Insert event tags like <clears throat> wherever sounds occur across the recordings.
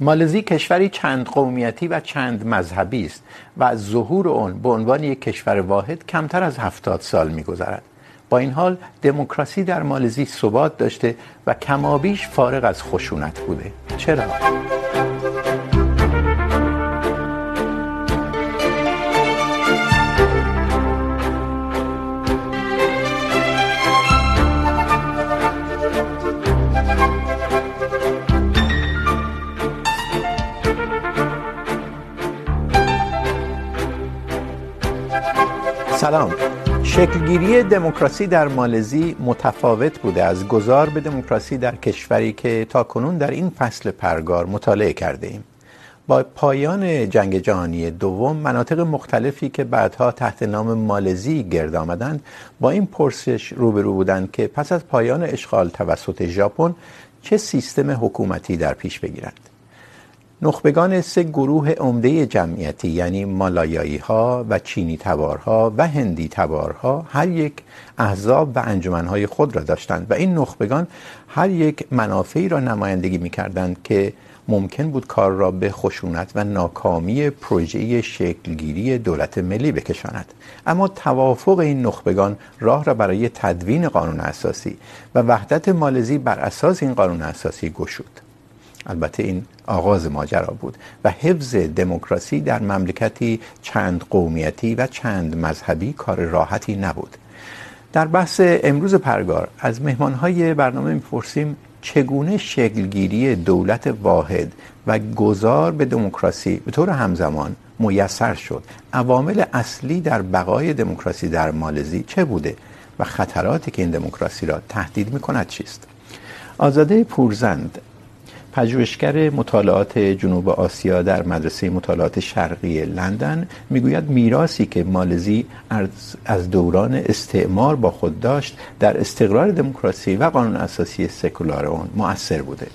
مالزی کشوری چند قومیتی و چند مذهبی است و از ظهور اون به عنوان یک کشور واحد کمتر از هفتاد سال میگذرد با این حال، دموکراسی در مالزی ثبات داشته و کمابیش فارغ از خشونت بوده چرا؟ سلام. شکلگیری دموکراسی در مالزی متفاوت بوده. از گذار به دموکراسی در کشوری که تا کنون در این فصل پرگار مطالعه کرده ایم. با پایان جنگ جهانی دوم، مناطق مختلفی که بعدها تحت نام مالزی گرد آمدند، با این پرسش روبرو بودند که پس از پایان اشغال توسط ژاپن چه سیستم حکومتی در پیش بگیرند. نخبگان سه گروه عمده جمعیتی یعنی مالایایی ها و چینی تبارها و هندی تبارها، هر یک احزاب و انجمنهای خود را داشتند و این نخبگان هر یک منافعی را نمایندگی می کردند که ممکن بود کار را به خشونت و ناکامی پروژه شکلگیری دولت ملی بکشاند. اما توافق این نخبگان راه را برای تدوین قانون اساسی و وحدت مالزی بر اساس این قانون اساسی گشود. البته این آغاز ماجرا بود و حفظ دموکراسی در مملکتی چند قومیتی و چند مذهبی کار راحتی نبود. در بحث امروز پرگار، از مهمانهای برنامه میپرسیم چگونه شکلگیری دولت واحد و گذار به دموکراسی به طور همزمان میسر شد؟ عوامل اصلی در بقای دموکراسی در مالزی چه بوده و خطراتی که این دموکراسی را تهدید میکند چیست؟ آزاده پورزند پژوهشگر مطالعات جنوب آسیا در مدرسه مطالعات شرقی لندن میگوید میراثی که مالزی از دوران استعمار با خود داشت در استقرار دموکراسی و قانون اساسی سکولار اون مؤثر بوده.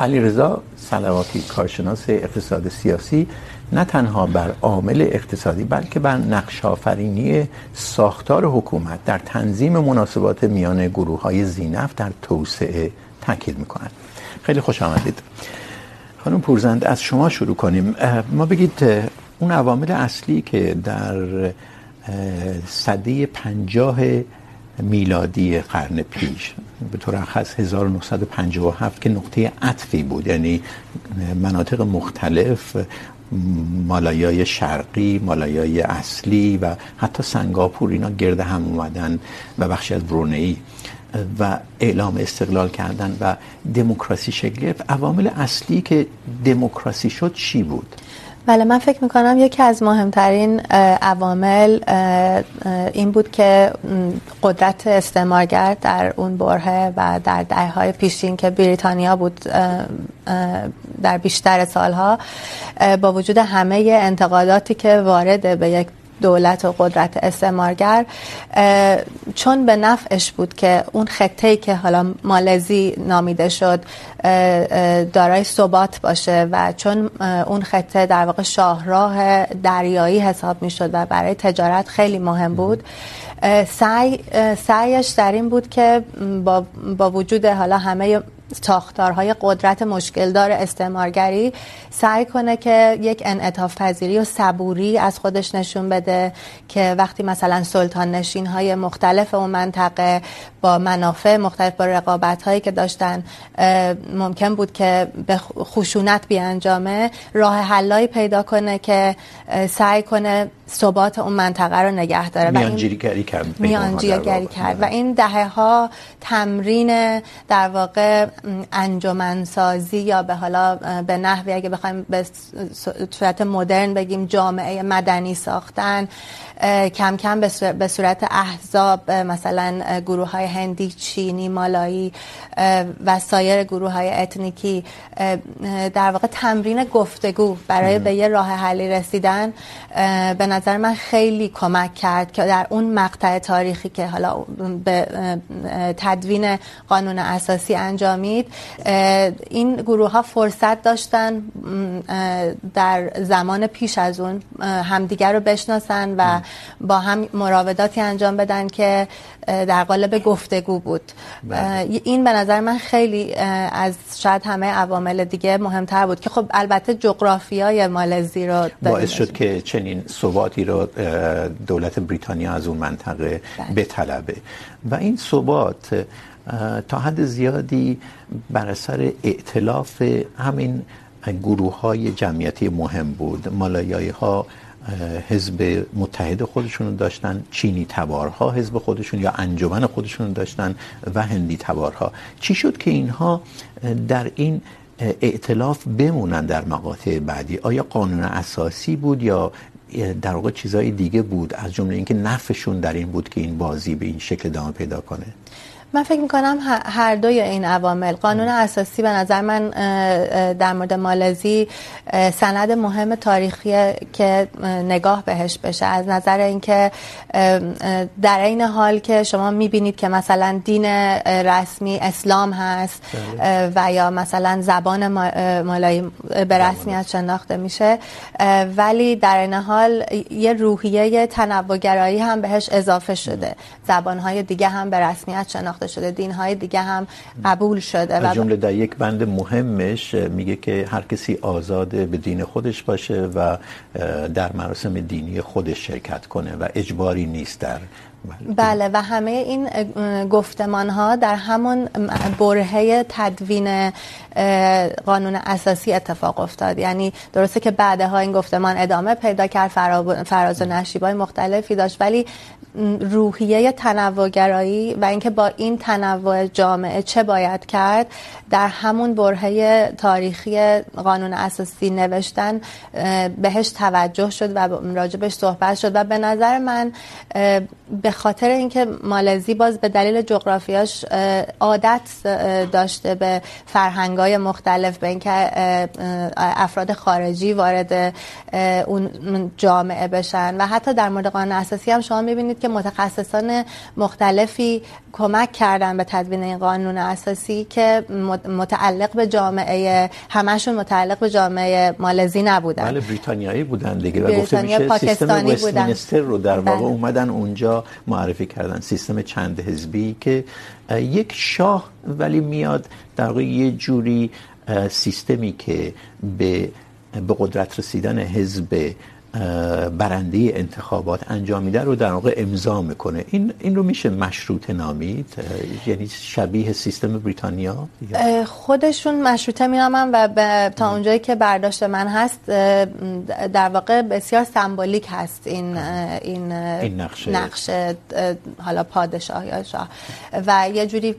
علیرضا صلواتی کارشناس اقتصاد سیاسی نه تنها بر عامل اقتصادی بلکه بر نقش آفرینی ساختار حکومت در تنظیم مناسبات میان گروه‌های ذینفع در توسعه تاکید می‌کند. خیلی خوش آمدید. خانم پورزند، از شما شروع کنیم. ما بگید اون عوامل اصلی که در سده پنجاه میلادی قرن پیش، به طور خاص 1957 که نقطه عطفی بود یعنی مناطق مختلف، مالایای شرقی، مالایای اصلی و حتی سنگاپور، اینا گرد هم اومدن و بخشی از برونئی و اعلام استقلال کردن و دموکراسی شکل گرفت. عوامل اصلی که دموکراسی شد چی بود؟ بله، من فکر میکنم یکی از مهمترین عوامل این بود که قدرت استعمارگر در اون برهه و در دهه‌های پیشین که بریتانیا بود در بیشتر سالها با وجود همه انتقاداتی که وارد به یک دولت و قدرت استعمارگر چون به نفعش بود که اون خطه‌ای که حالا مالزی نامیده شد دارای ثبات باشه و چون اون خطه در واقع شاهراه دریایی حساب میشد و برای تجارت خیلی مهم بود سعی سعیش در این بود که با با وجود حالا همه ساختارهای قدرت مشکل دار استعمارگری سعی کنه که یک انعطاف پذیری و صبوری از خودش نشون بده که وقتی مثلا سلطان نشین های مختلف اون منطقه با منافع مختلف با رقابت هایی که داشتن ممکن بود که به خشونت بیانجامه راه حلایی پیدا کنه که سعی کنه ثبات اون منطقه رو نگه داره. میانجیگری کرد میانجیگری کرد. و این دهه ها تمرین در واقع انجمنسازی یا به حالا به نحوی اگه بخوایم به صورت مدرن بگیم جامعه مدنی ساختن کم کم به صورت احزاب مثلا گروه های هندی چینی مالایی و سایر گروه های اتنیکی در واقع تمرین گفتگو برای به یه راه حلی رسیدن به نظر من خیلی کمک کرد که در اون مقطع تاریخی که حالا به تدوین قانون اساسی انجام فهمید این گروه ها فرصت داشتن در زمان پیش از اون همدیگر رو بشناسن و با هم مراوداتی انجام بدن که در قالب گفتگو بود. این به نظر من خیلی از شاید همه عوامل دیگه مهمتر بود که خب البته جغرافیای مالزی رو باعث شد که چنین ثباتی رو دولت بریتانیا از اون منطقه بطلبه. و این ثبات تا حد زیادی بر اثر ائتلاف همین گروه های جمعیتی مهم بود. مالایایی ها حزب متحد خودشون داشتن، چینی تبارها حزب خودشون یا انجمن خودشون داشتن و هندی تبارها. چی شد که اینها در این ائتلاف بمونن در مقاطع بعدی؟ آیا قانون اساسی بود یا در واقع چیزای دیگه بود؟ از جمله اینکه نفعشون در این بود که این بازی به این شکل ادامه پیدا کنه. من فکر میکنم هر دوی این عوامل قانون اساسی به نظر من در مورد مالزی سند مهم تاریخی که نگاه بهش بشه. از نظر اینکه در این حال که شما میبینید که مثلا دین رسمی اسلام هست و یا مثلا زبان مالایی به رسمیت شناخته میشه ولی در این حال یه روحیه تنوعگرایی هم بهش اضافه شده. زبانهای دیگه هم به رسمیت شناخته شده. دین های دیگه هم قبول شده از جمله در یک بند مهمش میگه که هر کسی آزاد به دین خودش باشه و در مراسم دینی خودش شرکت کنه و اجباری نیست در بله و همه این گفتمان ها در همون برهه تدوین قانون اساسی اتفاق افتاد. یعنی درسته که بعدها این گفتمان ادامه پیدا کرد فراز و نشیبای مختلفی داشت. ولی روحیه تنوعگرایی و اینکه با این تنوع جامعه چه باید کرد، در همون برهه تاریخی قانون اساسی نوشتن بهش توجه شد و راجبش صحبت شد. و به نظر من به خاطر اینکه مالزی باز به دلیل جغرافیاش عادت داشته به فرهنگ مختلف به اینکه افراد خارجی وارد اون جامعه بشن. و حتی در مورد قانون اساسی هم شما میبینید که متخصصان مختلفی کمک کردن به تدوین این قانون اساسی که متعلق به جامعه همشون متعلق به جامعه مالزی نبودن. بله بریتانیایی بودن دیگه و گفته میشه سیستم رو در واقع اومدن اونجا معرفی کردن. سیستم چند حزبی که یک شاه ولی میاد در واقع یه جوری سیستمی که به به قدرت رسیدن حزب برنده انتخابات انجام میده رو در واقع امضا میکنه. این این رو میشه مشروطه نامید؟ یعنی شبیه سیستم بریتانیا؟ خودشون مشروطه مینامن و تا اونجایی که برداشت من هست در واقع بسیار سمبولیک هست این این این نقشه. نقشه حالا پادشاه یا شاه. و یه جوری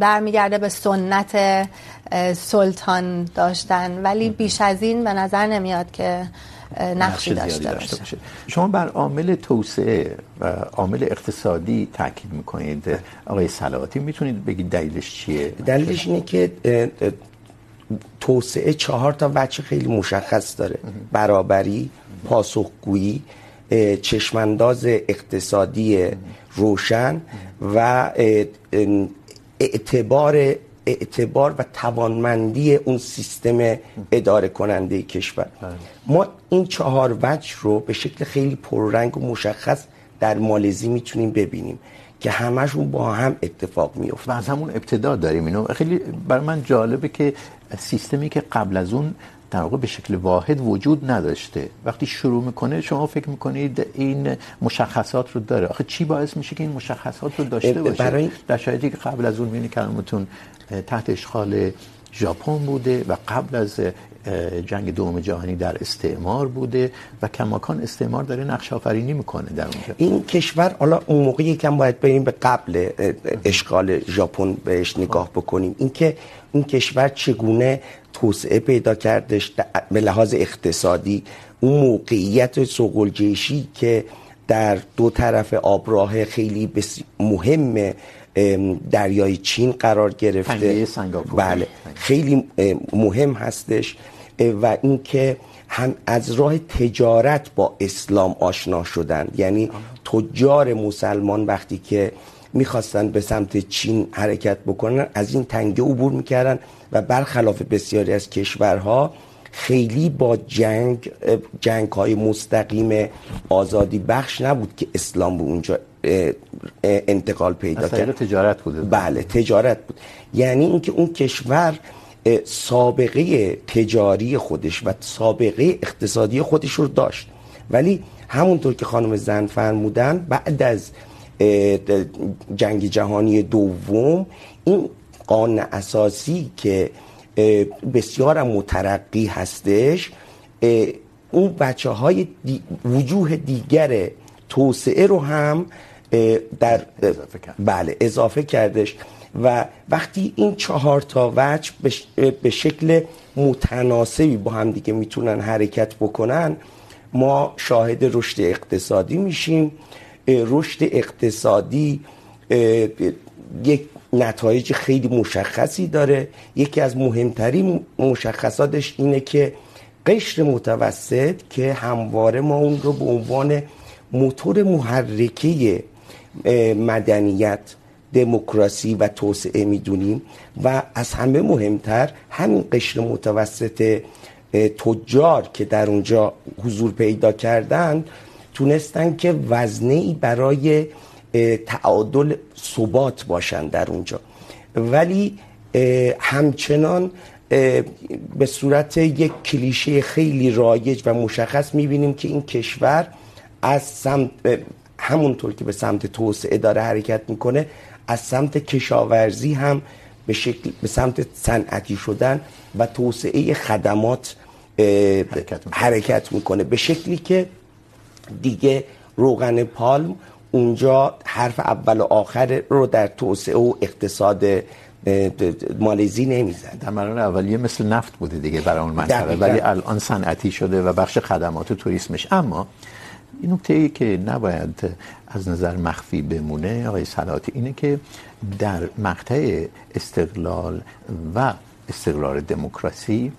برمیگرده به سنت سلطان داشتن. ولی بیش از این به نظر نمیاد که نقشی داشته باشه. شما بر عامل توسعه و عامل اقتصادی تاکید میکنید. آقای صلواتی میتونید بگید دلیلش چیه؟ دلیلش اینه که توسعه چهار تا بچه خیلی مشخص داره. برابری پاسخگویی چشمانداز اقتصادی روشن و اعتبار اعتبار و توانمندی اون سیستم اداره کننده کشور. ما این چهار وجه رو به شکل خیلی پررنگ و مشخص در مالزی میتونیم ببینیم که همشون با هم اتفاق میفته و از همون ابتدا داریم اینو. خیلی برای من جالبه که سیستمی که قبل از اون در واقع به شکل واحد وجود نداشته. وقتی شروع میکنه شما فکر میکنید این مشخصات رو داره. آخه چی باعث میشه که این مشخصات رو داشته باشه؟ برای... در شرایطی که قبل از اون میبینید کلمتون تحت اشغال ژاپن بوده و قبل از جنگ دوم جهانی در استعمار بوده و کماکان استعمار داره نقش آفرینی میکنه در اونجا. این کشور، حالا اون موقع یکم باید بریم به قبل اشغال ژاپن بهش نگاه بکنیم. اینکه این کشور چگونه توسعه پیدا کردش به لحاظ اقتصادی، اون موقعیت سوگلجیشی که در دو طرف آبراه خیلی مهم دریای چین قرار گرفته. بله. خیلی مهم هستش و اینکه هم از راه تجارت با اسلام آشنا شدن. یعنی تجار مسلمان وقتی که میخواستن به سمت چین حرکت بکنن از این تنگه عبور میکردن و برخلاف بسیاری از کشورها خیلی با جنگ جنگ های مستقیم آزادی بخش نبود که اسلام به اونجا انتقال پیدا کرد. تجارت بود. بله تجارت بود. یعنی اینکه اون کشور سابقه تجاری خودش و سابقه اقتصادی خودش رو داشت. ولی همونطور که خانم زن فرمودن بعد از جنگ جهانی دوم این قانون اساسی که بسیار مترقی هستش اون بچه های دی وجوه دیگر توسعه رو هم در اضافه کرد. بله اضافه کردش. و وقتی این چهار تا وجه به شکل متناسبی با هم دیگه میتونن حرکت بکنن ما شاهد رشد اقتصادی میشیم. رشد اقتصادی یک نتایج خیلی مشخصی داره. یکی از مهمترین مشخصاتش اینه که قشر متوسط که همواره ما اون رو به عنوان موتور محرکه مدنیت، دموکراسی و توسعه میدونیم و از همه مهمتر همین قشر متوسط تجار که در اونجا حضور پیدا کردن تونستن که وزنی برای تعادل ثبات باشن در اونجا. ولی همچنان به صورت یک کلیشه خیلی رایج و مشخص میبینیم که این کشور از سمت همونطور که به سمت توسعه داره حرکت میکنه از سمت کشاورزی هم به شکل به سمت صنعتی شدن و توسعه خدمات حرکت میکنه. حرکت میکنه به شکلی که دیگه روغن پالم اونجا حرف اول و آخر رو در توسعه و اقتصاد مالزی نمیزن در مرحله اولیه مثل نفت بوده دیگه برای اون منطقه. ولی الان صنعتی شده و بخش خدمات و توریسمش اما این نکته ای که نباید از نظر مخفی بمونه آقای صلاحی اینه که در مقطع استقلال و استقرار دموکراسی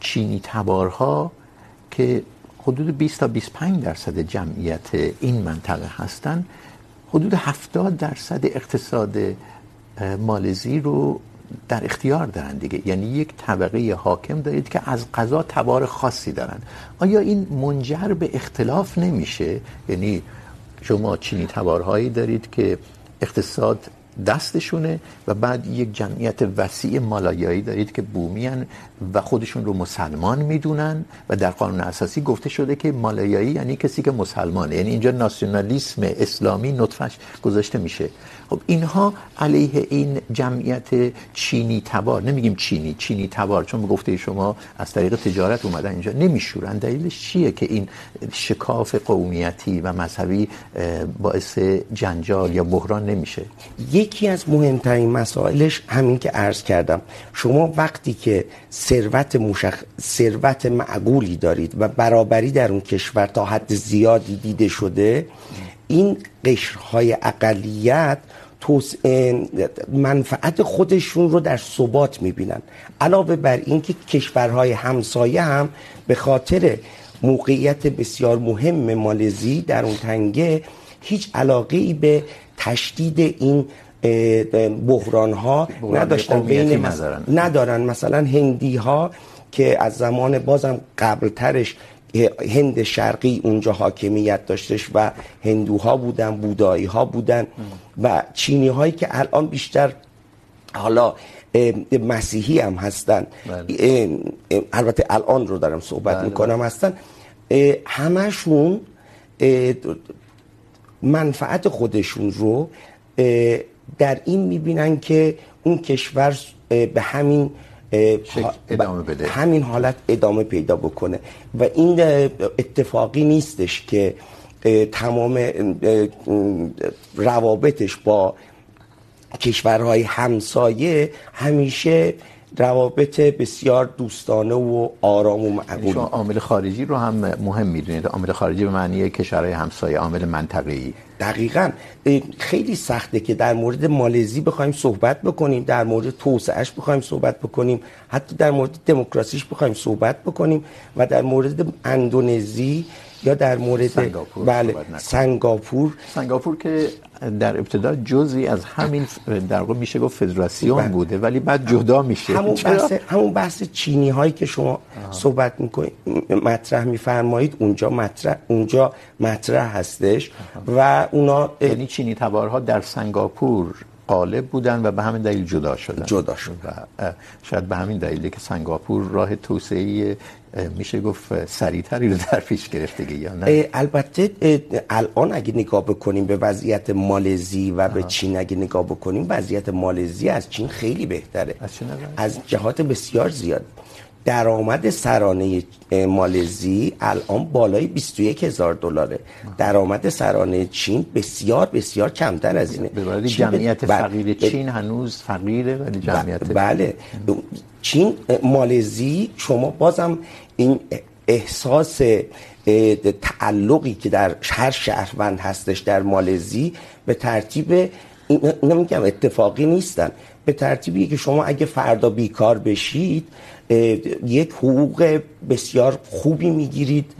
چینی تبارها که حدود 20 تا 25 درصد جمعیت این منطقه هستن، حدود 70 درصد اقتصاد مالزی رو در اختیار دارن دیگه. یعنی یک طبقه حاکم دارید که از قضا تبار خاصی دارن. آیا این منجر به اختلاف نمیشه؟ یعنی شما چینی تبارهایی دارید که اقتصاد دستشونه و بعد یک جمعیت وسیع مالایایی دارید که بومیان و خودشون رو مسلمان میدونن و در قانون اساسی گفته شده که مالایایی یعنی کسی که مسلمانه. یعنی اینجا ناسیونالیسم اسلامی نطفش گذاشته میشه. خب اینها علیه این جمعیت چینی تبار. نمیگیم چینی چینی تبار، چون به گفته شما از طریق تجارت اومدن اینجا نمیشورن. دلیلش چیه که این شکاف قومیتی و مذهبی باعث جنجال یا بحران نمیشه؟ یکی از مهمترین مسائلش همین که عرض کردم. شما وقتی که ثروت مشخ... ثروت معقولی دارید و برابری در اون کشور تا حد زیادی دیده شده این قشرهای اقلیت منفعت خودشون رو در ثبات میبینن. علاوه بر این که کشورهای همسایه هم به خاطر موقعیت بسیار مهم مالزی در اون تنگه هیچ علاقه ای به تشدید این بحران ها نداشتن بین. ندارن. مثلا هندی ها که از زمان بازم قبل ترش هند شرقی اونجا حاکمیت داشتش و هندوها بودن بودایی ها بودن و چینی هایی که الان بیشتر حالا مسیحی هم هستن البته الان رو دارم صحبت میکنم هستن. همشون منفعت خودشون رو در این میبینن که اون کشور به همین ادامه بده. همین حالت ادامه پیدا بکنه. و این اتفاقی نیستش که تمام روابطش با کشورهای همسایه همیشه روابط بسیار دوستانه و آرام و معقول شما عامل خارجی رو هم مهم میدونید. عامل خارجی به معنی کشورهای همسایه عامل منطقه‌ای. دقیقا. خیلی سخته که در مورد مالزی بخوایم صحبت بکنیم در مورد توسعهش بخوایم صحبت بکنیم حتی در مورد دموکراسیش بخوایم صحبت بکنیم و در مورد اندونزی یا در مورد سنگاپور بله سنگاپور سنگاپور که در ابتدا جزئی از همین در واقع میشه گفت فدراسیون بله. بوده ولی بعد جدا میشه همون چرا؟ بحث همون بحث چینی هایی که شما آه. صحبت میکنید مطرح میفرمایید اونجا مطرح اونجا مطرح هستش آه. و اونا یعنی چینی تبارها در سنگاپور غالب بودن و به همین دلیل جدا شدن. جدا شدن و شاید به همین دلیله که سنگاپور راه توسعه میشه گفت سریعتری رو در پیش گرفته یا نه؟ البته الان اگه نگاه بکنیم به وضعیت مالزی و به چین اگه نگاه بکنیم وضعیت مالزی از چین خیلی بهتره. از از جهات بسیار زیاد. درآمد سرانه مالزی الان بالای 21 هزار دلاره. درآمد سرانه چین بسیار بسیار کمتر از اینه. به جمعیت فقیر چین هنوز فقیره ولی جمعیت بله. چین مالزی شما بازم این احساس تعلقی که در هر شهروند هستش در مالزی به ترتیب اینا میگم اتفاقی نیستن. به ترتیبی که شما اگه فردا بیکار بشید یک حقوق بسیار خوبی میگیرید.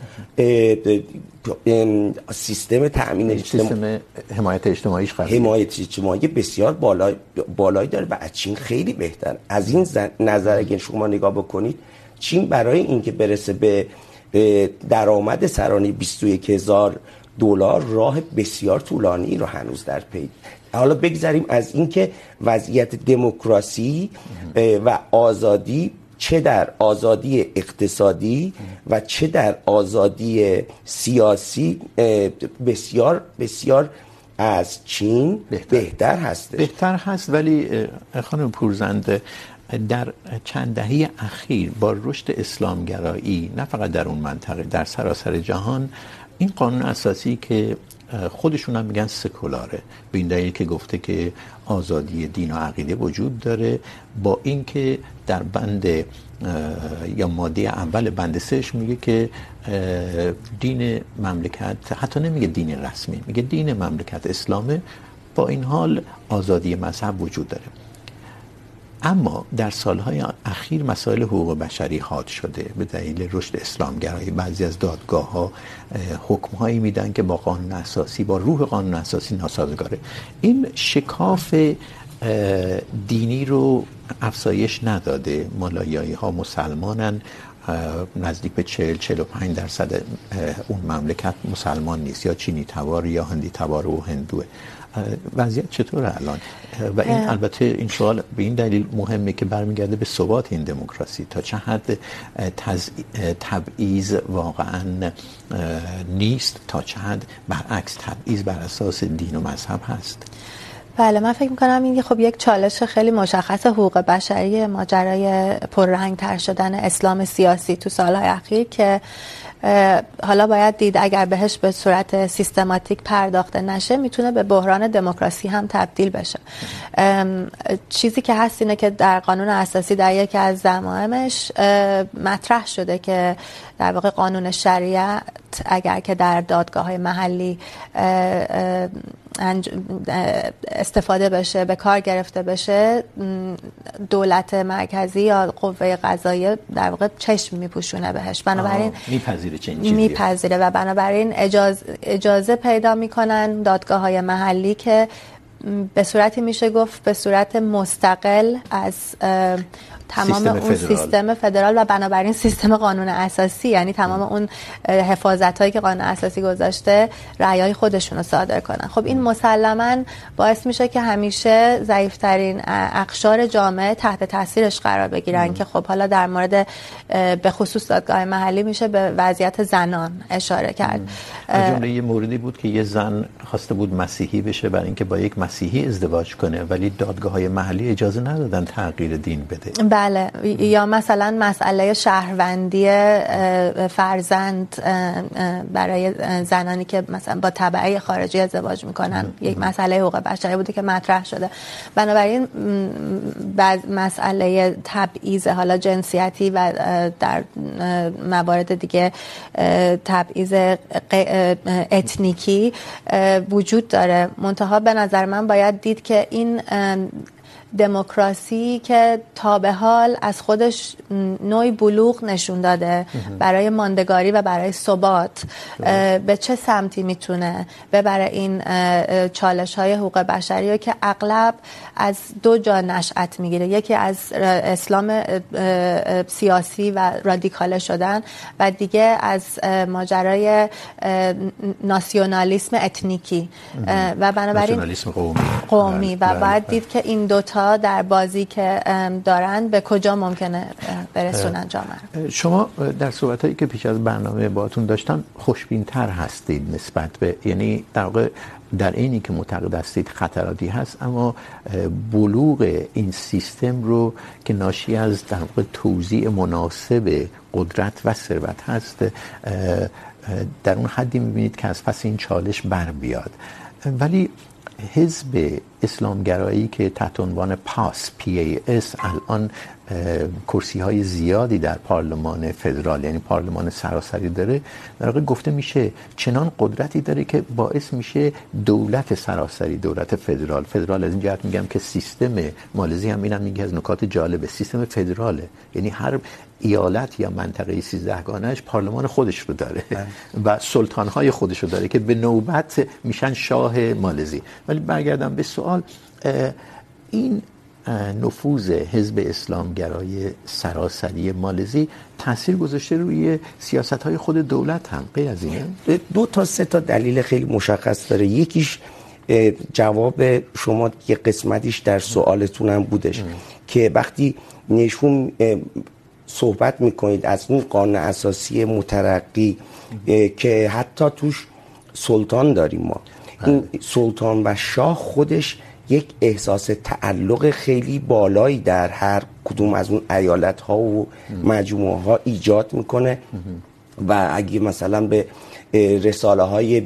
سیستم تامین اجتماعی حمایت اجتماعیش قوی. حمایت اجتماعی بسیار بالای بالایی داره و از چین خیلی بهتر. از این نظر اگه شما نگاه بکنید چین برای اینکه برسه به درآمد سرانه 21000 دلار راه بسیار طولانی رو هنوز در پی حالا بگذاریم از اینکه وضعیت دموکراسی و آزادی چه در آزادی اقتصادی و چه در آزادی سیاسی بسیار بسیار از چین بهتر, بهتر هست بهتر هست ولی خانم پورزنده در چند دهه اخیر با رشد اسلامگرایی نه فقط در اون منطقه در سراسر جهان این قانون اساسی که خودشون هم میگن سکولاره. به این دلیل که گفته که آزادی دین و عقیده وجود داره. با اینکه در بند یا ماده اول بند سهش میگه که دین مملکت، حتی نمیگه دین رسمی، میگه دین مملکت اسلامه. با این حال آزادی مذهب وجود داره. اما در سالهای اخیر مسائل حقوق بشری حاد شده به دلیل رشد اسلامگرایی. بعضی از دادگاه ها حکم هایی میدن که با قانون اساسی، با روح قانون اساسی ناسازگاره. این شکاف دینی رو افزایش نداده. مالایایی ها مسلمانن نزدیک به 40 45 درصد اون مملکت مسلمان نیست. یا چینی تبار یا هندی تبار و هندوه. وضعیت چطوره الان و این البته این سوال به این دلیل مهمه که برمیگرده به ثبات این دموکراسی تا چه حد تز... تبعیض واقعا نیست تا چه حد برعکس تبعیض بر اساس دین و مذهب هست بله من فکر میکنم این خب یک چالش خیلی مشخص حقوق بشری ماجرای پررنگ تر شدن اسلام سیاسی تو سالهای اخیر که حالا باید دید اگر بهش به صورت سیستماتیک پرداخته نشه، میتونه به بحران دموکراسی هم تبدیل بشه. چیزی که هست اینه که در قانون اساسی در یکی از ضمائمش مطرح شده که در واقع قانون شریعت اگر که در دادگاه های محلی استفاده بشه به کار گرفته بشه دولت مرکزی یا قوه قضاییه در واقع چشم میپوشونه بهش. بنابراین میپذیره چنین میپذیره و بنابراین اجازه, اجازه پیدا میکنن دادگاه های محلی که به صورتی میشه گفت به صورت مستقل از تمام سیستم اون فدرال. سیستم فدرال و بنابراین سیستم قانون اساسی یعنی تمام اون حفاظت هایی که قانون اساسی گذاشته رأیای خودشون رو صادر کنن. خب این مسلما باعث میشه که همیشه ضعیفترین اقشار جامعه تحت تاثیرش قرار بگیرن ام. که خب حالا در مورد به خصوص دادگاه محلی میشه به وضعیت زنان اشاره کرد. جمله یه موردی بود که یه زن خواسته بود مسیحی بشه برای اینکه با یک مسیحی ازدواج کنه ولی دادگاه های محلی اجازه ندادن تغییر دین بده. بله. یا مثلا مسئله شهروندی فرزند برای زنانی که مثلا با تبعه خارجی ازدواج میکنن. یک مسئله حقوق بشری بوده که مطرح شده. بنابراین مسئله تبعیض حالا جنسیتی و در موارد دیگه تبعیض اتنیکی وجود داره. منتها به نظر من باید دید که این دموکراسی که تا به حال از خودش نوعی بلوغ نشون داده برای ماندگاری و برای ثبات به چه سمتی میتونه؟ ببره این چالش های حقوق بشری که اغلب از دو جا نشأت میگیره. یکی از اسلام سیاسی و رادیکال شدن و دیگه از ماجرای ناسیونالیسم اتنیکی. و بنابراین قومی. قومی. و باید دید که این دوتا ها در بازی که دارن، به کجا ممکنه برسونن جامعه شما در صحبت هایی که پیش از برنامه باهاتون داشتم خوشبین تر هستید نسبت به یعنی در واقع در اینی که معتقد هستید خطراتی هست، اما بلوغ این سیستم رو که ناشی از در واقع توزیع مناسب قدرت و ثروت هست در اون حدی میبینید که از پس این چالش بر بیاد. ولی حزب اسلامگرایی که تحت عنوان پاس پی ای اس الان کرسی های زیادی در پارلمان فدرال یعنی پارلمان سراسری داره. در واقع گفته میشه چنان قدرتی داره که باعث میشه دولت سراسری دولت فدرال. فدرال از این جهت میگم که سیستم مالزی هم اینم میگه از نکات جالبه. سیستم فدراله یعنی هر ایالت یا منطقه 13 گانهش پارلمان خودش رو داره <laughs> و سلطان های خودش رو داره که به نوبت میشن شاه مالزی ولی برگردم به سوال. این نفوذ حزب اسلامگرای سراسری مالزی تاثیر گذاشته روی سیاست های خود دولت هم غیر از اینه؟ دو تا سه تا دلیل خیلی مشخص داره. یکیش جواب شما یه قسمتیش در سوالتون هم بودش ام. که وقتی نشون صحبت میکنید از اون قانون اساسی مترقی که حتی توش سلطان داریم ما. این سلطان و شاه خودش یک احساس تعلق خیلی بالایی در هر کدوم از اون ایالت ها و مجموعه ها ایجاد میکنه. و اگه مثلا به رساله های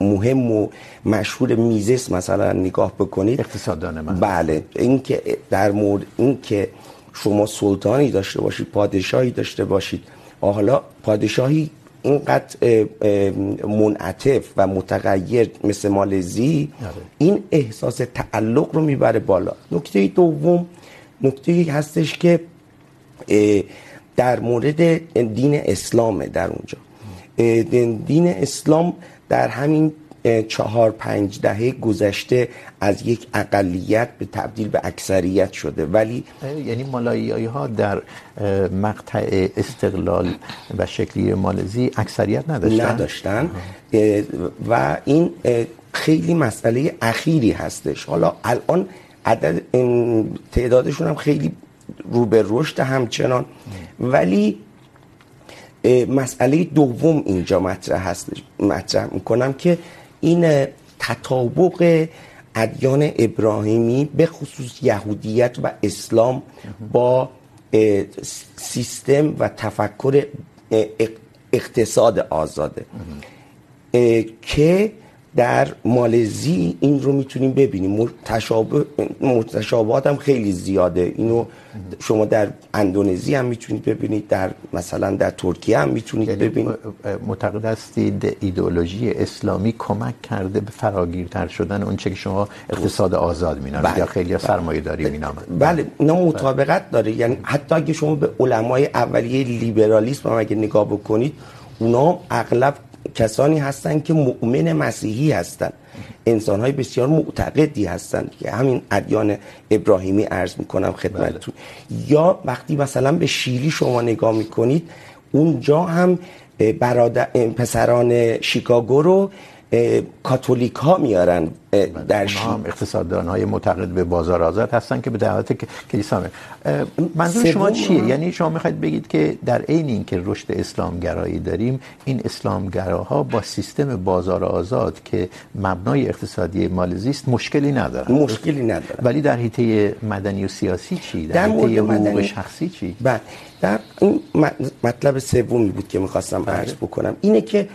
مهم و مشهور میزس مثلا نگاه بکنید. اقتصاددان بله. این که در مورد این که شما سلطانی داشته باشید پادشاهی داشته باشید حالا پادشاهی اینقدر منعطف و متغیر مثل مالزی این احساس تعلق رو میبره بالا. نکته دوم نکته هستش که در مورد دین اسلامه در اونجا. دین اسلام در همین چهار پنج دهه گذشته از یک اقلیت به تبدیل به اکثریت شده. ولی یعنی مالاییایی ها در مقطع استقلال و شکلی مالزی اکثریت نداشتن؟ نداشتن. و این خیلی مسئله اخیری هستش. حالا الان عدد تعدادشون هم خیلی رو به رشد همچنان. ولی مسئله دوم اینجا مطرح هستش مطرح میکنم که این تطابق ادیان ابراهیمی به خصوص یهودیت و اسلام با سیستم و تفکر اقتصاد آزاده. که در مالزی این رو میتونیم ببینیم. متشابه متشابهات هم خیلی زیاده. اینو شما در اندونزی هم میتونید ببینید در مثلا در ترکیه هم میتونید ببینید. معتقد هستید ایدئولوژی اسلامی کمک کرده به فراگیرتر شدن اون چه که شما اقتصاد آزاد مینامید یا خیلی سرمایه داری مینامید بله. اینا مطابقت داره. یعنی حتی اگه شما به علمای اولیه لیبرالیسم هم اگه نگاه بکنید اونا اغلب کسانی هستند که مؤمن مسیحی هستند انسان های بسیار معتقدی هستند که همین ادیان ابراهیمی عرض میکنم خدمتتون. یا وقتی مثلا به شیلی شما نگاه میکنید اونجا هم برادر پسران شیکاگو رو کاتولیک ها میارن در هم اقتصاددان های معتقد به بازار آزاد هستن که به دعوت کلیسا منظور شما چیه؟ یعنی شما میخواید بگید که در عین اینکه رشد اسلامگرایی داریم این اسلامگراها با سیستم بازار آزاد که مبنای اقتصادی مالزی است مشکلی ندارن. مشکلی ندارن. ولی در حیطه مدنی و سیاسی چی؟ در, در حیطه حقوق شخصی چی؟ بله در این مطلب سومی بود که میخواستم عرض بکنم. اینه که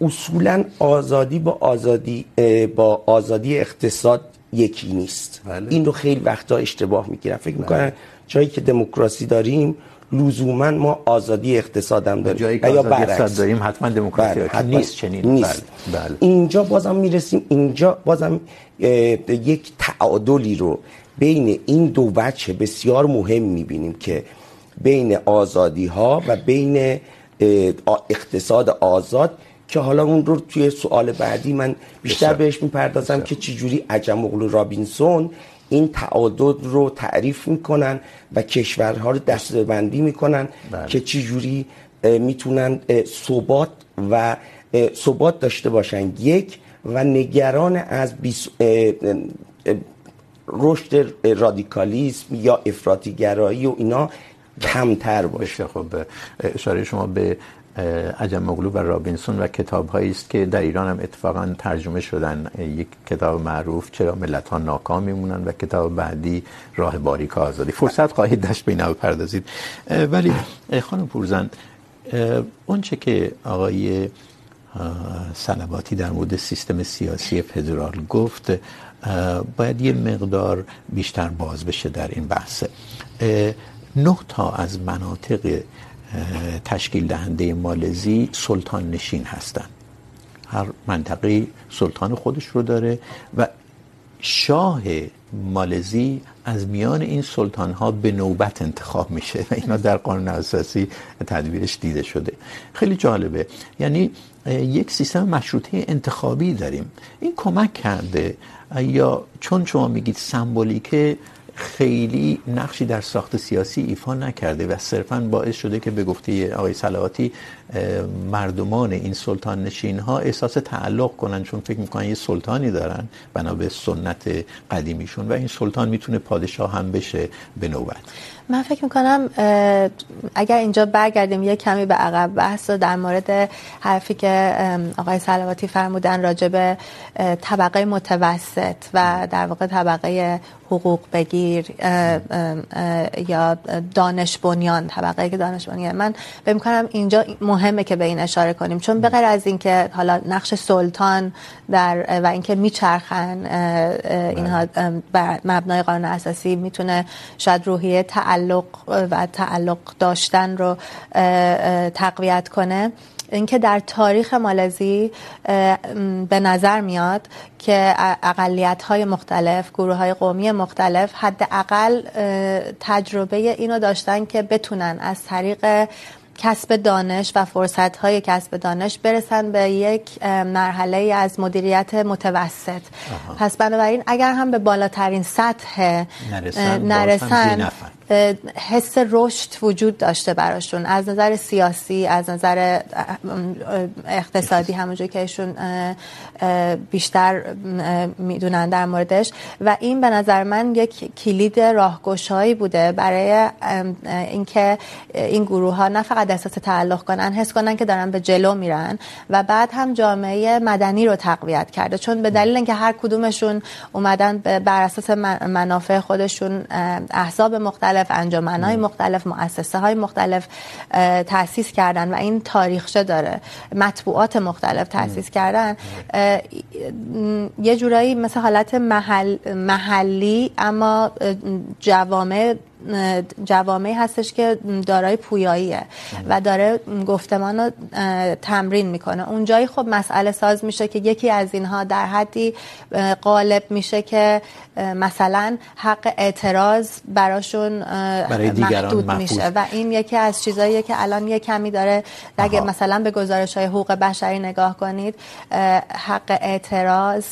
اصولا آزادی با آزادی با آزادی اقتصاد یکی نیست بله. این رو خیلی وقتا اشتباه میگیرن فکر میکنن جایی که دموکراسی داریم لزوما ما آزادی اقتصاد هم داریم جایی که آزادی اقتصاد داریم حتما دموکراسی بله. حتما نیست چنین نیست. بله. بله. اینجا بازم میرسیم اینجا بازم یک تعادلی رو بین این دو بچه بسیار مهم میبینیم که بین آزادی ها و بین اقتصاد آزاد که حالا اون رو توی سوال بعدی من بیشتر. بهش میپردازم. که چجوری عجم اغلو رابینسون این تعادد رو تعریف میکنن و کشورها رو دسته‌بندی میکنن بله. که چجوری میتونن ثبات و ثبات داشته باشن یک و نگران از بیس... رشد رادیکالیسم یا افراطی گرایی و اینا کمتر باشه خب اشاره شما به عجم مغلو و رابینسون و کتاب هایی است که در ایران هم اتفاقا ترجمه شدن یک کتاب معروف، چرا ملت ها ناکام میمونن و کتاب بعدی راه باریک آزادی. فرصت خواهید داشت به اینا بپردازید ولی خانم پورزند اون چه که آقای صلواتی در مورد سیستم سیاسی فدرال گفت باید یه مقدار بیشتر باز بشه در این بحث. نه تا از مناطق تشکیل دهنده مالزی سلطان نشین هستن. هر منطقه سلطان خودش رو داره و شاه مالزی از میان این سلطان ها به نوبت انتخاب میشه و اینا در قانون اساسی تدبیرش دیده شده. خیلی جالبه. یعنی یک سیستم مشروطه انتخابی داریم. این کمک کرده یا چون شما میگید سمبولیکه خیلی نقشی در ساخت سیاسی ایفا نکرده و صرفا باعث شده که به گفته آقای صلواتی مردمان این سلطان نشین ها احساس تعلق کنن، چون فکر میکنن یه سلطانی دارن بنا به سنت قدیمیشون و این سلطان میتونه پادشاه هم بشه به نوبت. من فکر میکنم اگر اینجا برگردیم یه کمی به عقب بحث رو در مورد حرفی که آقای صلواتی فرمودن راجع به طبقه متوسط و در واقع طبقه حقوق بگیر یا دانش بنیان، طبقه که دانش بنیان. من فکر میکنم اینجا مهمه که به این اشاره کنیم. چون به غیر از اینکه حالا نقش سلطان در و اینکه میچرخن اینها بر مبنای قانون اساسی میتونه شاید روحیه تعلق و تعلق داشتن رو تقویت کنه. اینکه در تاریخ مالزی به نظر میاد که اقلیت های مختلف گروه های قومی مختلف حداقل تجربه اینو داشتن که بتونن از طریق کسب دانش و فرصت های کسب دانش برسن به یک مرحله از مدیریت متوسط آها. پس بنابراین اگر هم به بالاترین سطح نرسن, نرسن حس رشد وجود داشته براشون. از نظر سیاسی، از نظر اقتصادی همونجوری که ایشون بیشتر میدونن در موردش. و این به نظر من یک کلید راهگشایی بوده برای اینکه این گروه ها نه فقط احساس تعلق کنن، حس کنن که دارن به جلو میرن و بعد هم جامعه مدنی رو تقویت کرده. چون به دلیل اینکه هر کدومشون اومدن بر اساس منافع خودشون احزاب مختلف مختلف انجمنهای مختلف مؤسسه های مختلف تاسیس کردن و این تاریخچه داره. مطبوعات مختلف تاسیس کردن. یه جورایی مثل حالت محل محلی اما جوامع جوامعی هستش که دارای پویاییه و داره گفتمان رو تمرین میکنه. اونجایی خب مسئله ساز میشه که یکی از اینها در حدی غالب میشه که مثلا حق اعتراض براشون برای محدود میشه و این یکی از چیزاییه که الان یه کمی داره اگه مثلا به گزارش های حقوق بشری نگاه کنید حق اعتراض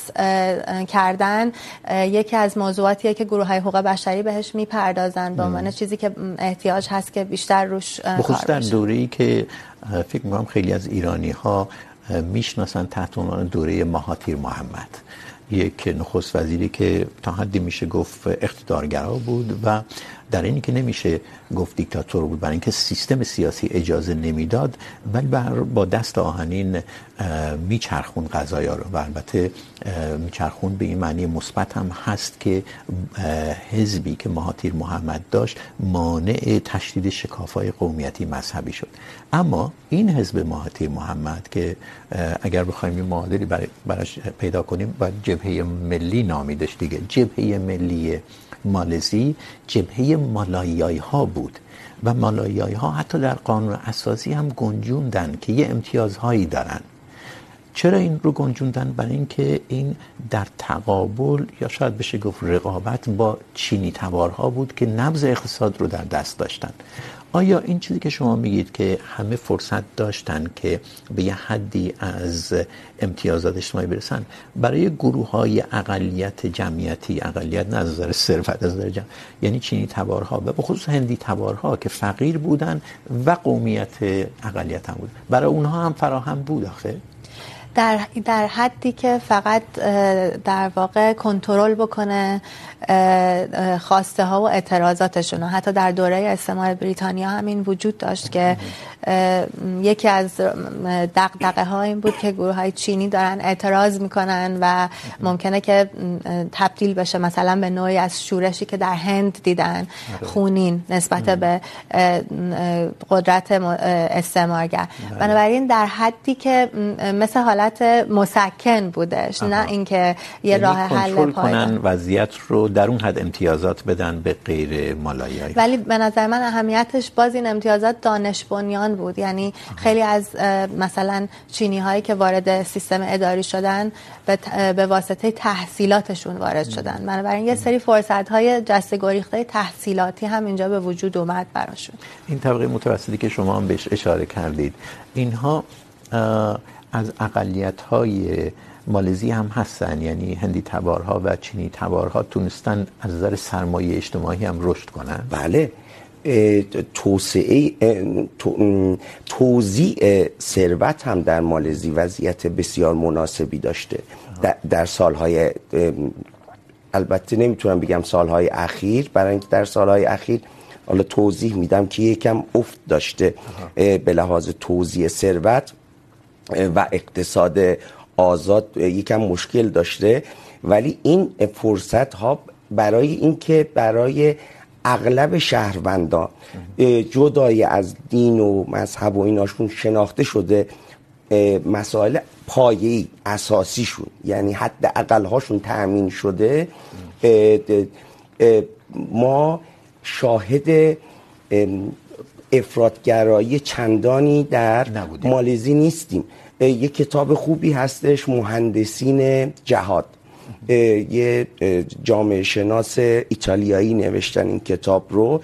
کردن یکی از موضوعاتیه که گروه های حقوق بشری بهش میپردازن. به عنوان چیزی که احتیاج هست که بیشتر روش بخصوص در دوره‌ای که فکر می‌کنم خیلی از ایرانی ها میشناسن تحت عنوان دوره مهاتیر محمد. یک نخست وزیری که تا حدی میشه گفت اقتدارگرا بود و در اینی که نمیشه گفت دیکتاتور بود، برای اینکه سیستم سیاسی اجازه نمیداد، ولی بر با دست آهنین میچرخون قضایا رو. و البته میچرخون به این معنی مثبت هم هست که حزبی که مهاتیر محمد داشت مانع تشدید شکافای قومیتی مذهبی شد. اما این حزب مهاتیر محمد که اگر بخوایم یه معادلی براش پیدا کنیم، باید جبهه ملی نامیدش دیگه. جبهه ملی مالزی جبهه مالاییایی ها بود و مالاییایی ها حتی در قانون اساسی هم گنجوندن که یه امتیازهایی دارن. چرا این رو گنجوندن؟ برای اینکه این در تقابل یا شاید بشه گفت رقابت با چینی تبارها بود که نبض اقتصاد رو در دست داشتن. آیا این چیزی که شما میگید که همه فرصت داشتن که به یه حدی از امتیازات اجتماعی برسن، برای گروه های اقلیت جمعیتی، اقلیت نه از نظر ثروت از نظر جمع یعنی چینی تبارها و به خصوص هندی تبارها که فقیر بودن و قومیت اقلیت هم بود. برای اونها هم فراهم بود آخه؟ در در حدی که فقط در واقع کنترل بکنه خواسته ها و اعتراضاتشون حتی در دوره استعمار بریتانیا همین وجود داشت که یکی از دغدغه ها این بود که گروه های چینی دارن اعتراض میکنن و ممکنه که تبدیل بشه مثلا به نوعی از شورشی که در هند دیدن خونین نسبت به قدرت استعمارگر. بنابراین در حدی که مثل حالت مسکن بودش نه اینکه یه راه حل پایدار. وضعیت رو در اون حد امتیازات بدن به غیر مالاییایی ولی به نظر من اهمیتش باز این امتیازات دانش بنیان بود. یعنی. خیلی از مثلا چینی هایی که وارد سیستم اداری شدن به, به واسطه تحصیلاتشون وارد شدن. بنابراین یه سری فرصت های جسته گریخته تحصیلاتی هم اینجا به وجود اومد براشون. این طبقه متوسطی که شما هم بهش اشاره کردید اینها از اقلیت های مالزی هم هستن. یعنی هندی تبارها و چینی تبارها تونستن از نظر سرمایه اجتماعی هم رشد کنن. بله. توسعه توزیع ثروت هم در مالزی وضعیت بسیار مناسبی داشته. در, در سالهای البته نمیتونم بگم سالهای اخیر برای اینکه در سالهای اخیر حالا توضیح میدم که یکم افت داشته. به لحاظ توزیع ثروت و اقتصاد آزاد یکم مشکل داشته. ولی این فرصت ها برای اینکه برای اغلب شهروندان جدای از دین و مذهب و ایناشون شناخته شده مسائل پایه‌ای اساسیشون. یعنی حد اقل هاشون تأمین شده. ما شاهد افرادگرایی چندانی در مالزی نیستیم. یک کتاب خوبی هستش مهندسین جهاد. یه جامعه شناس ایتالیایی نوشتن این کتاب رو.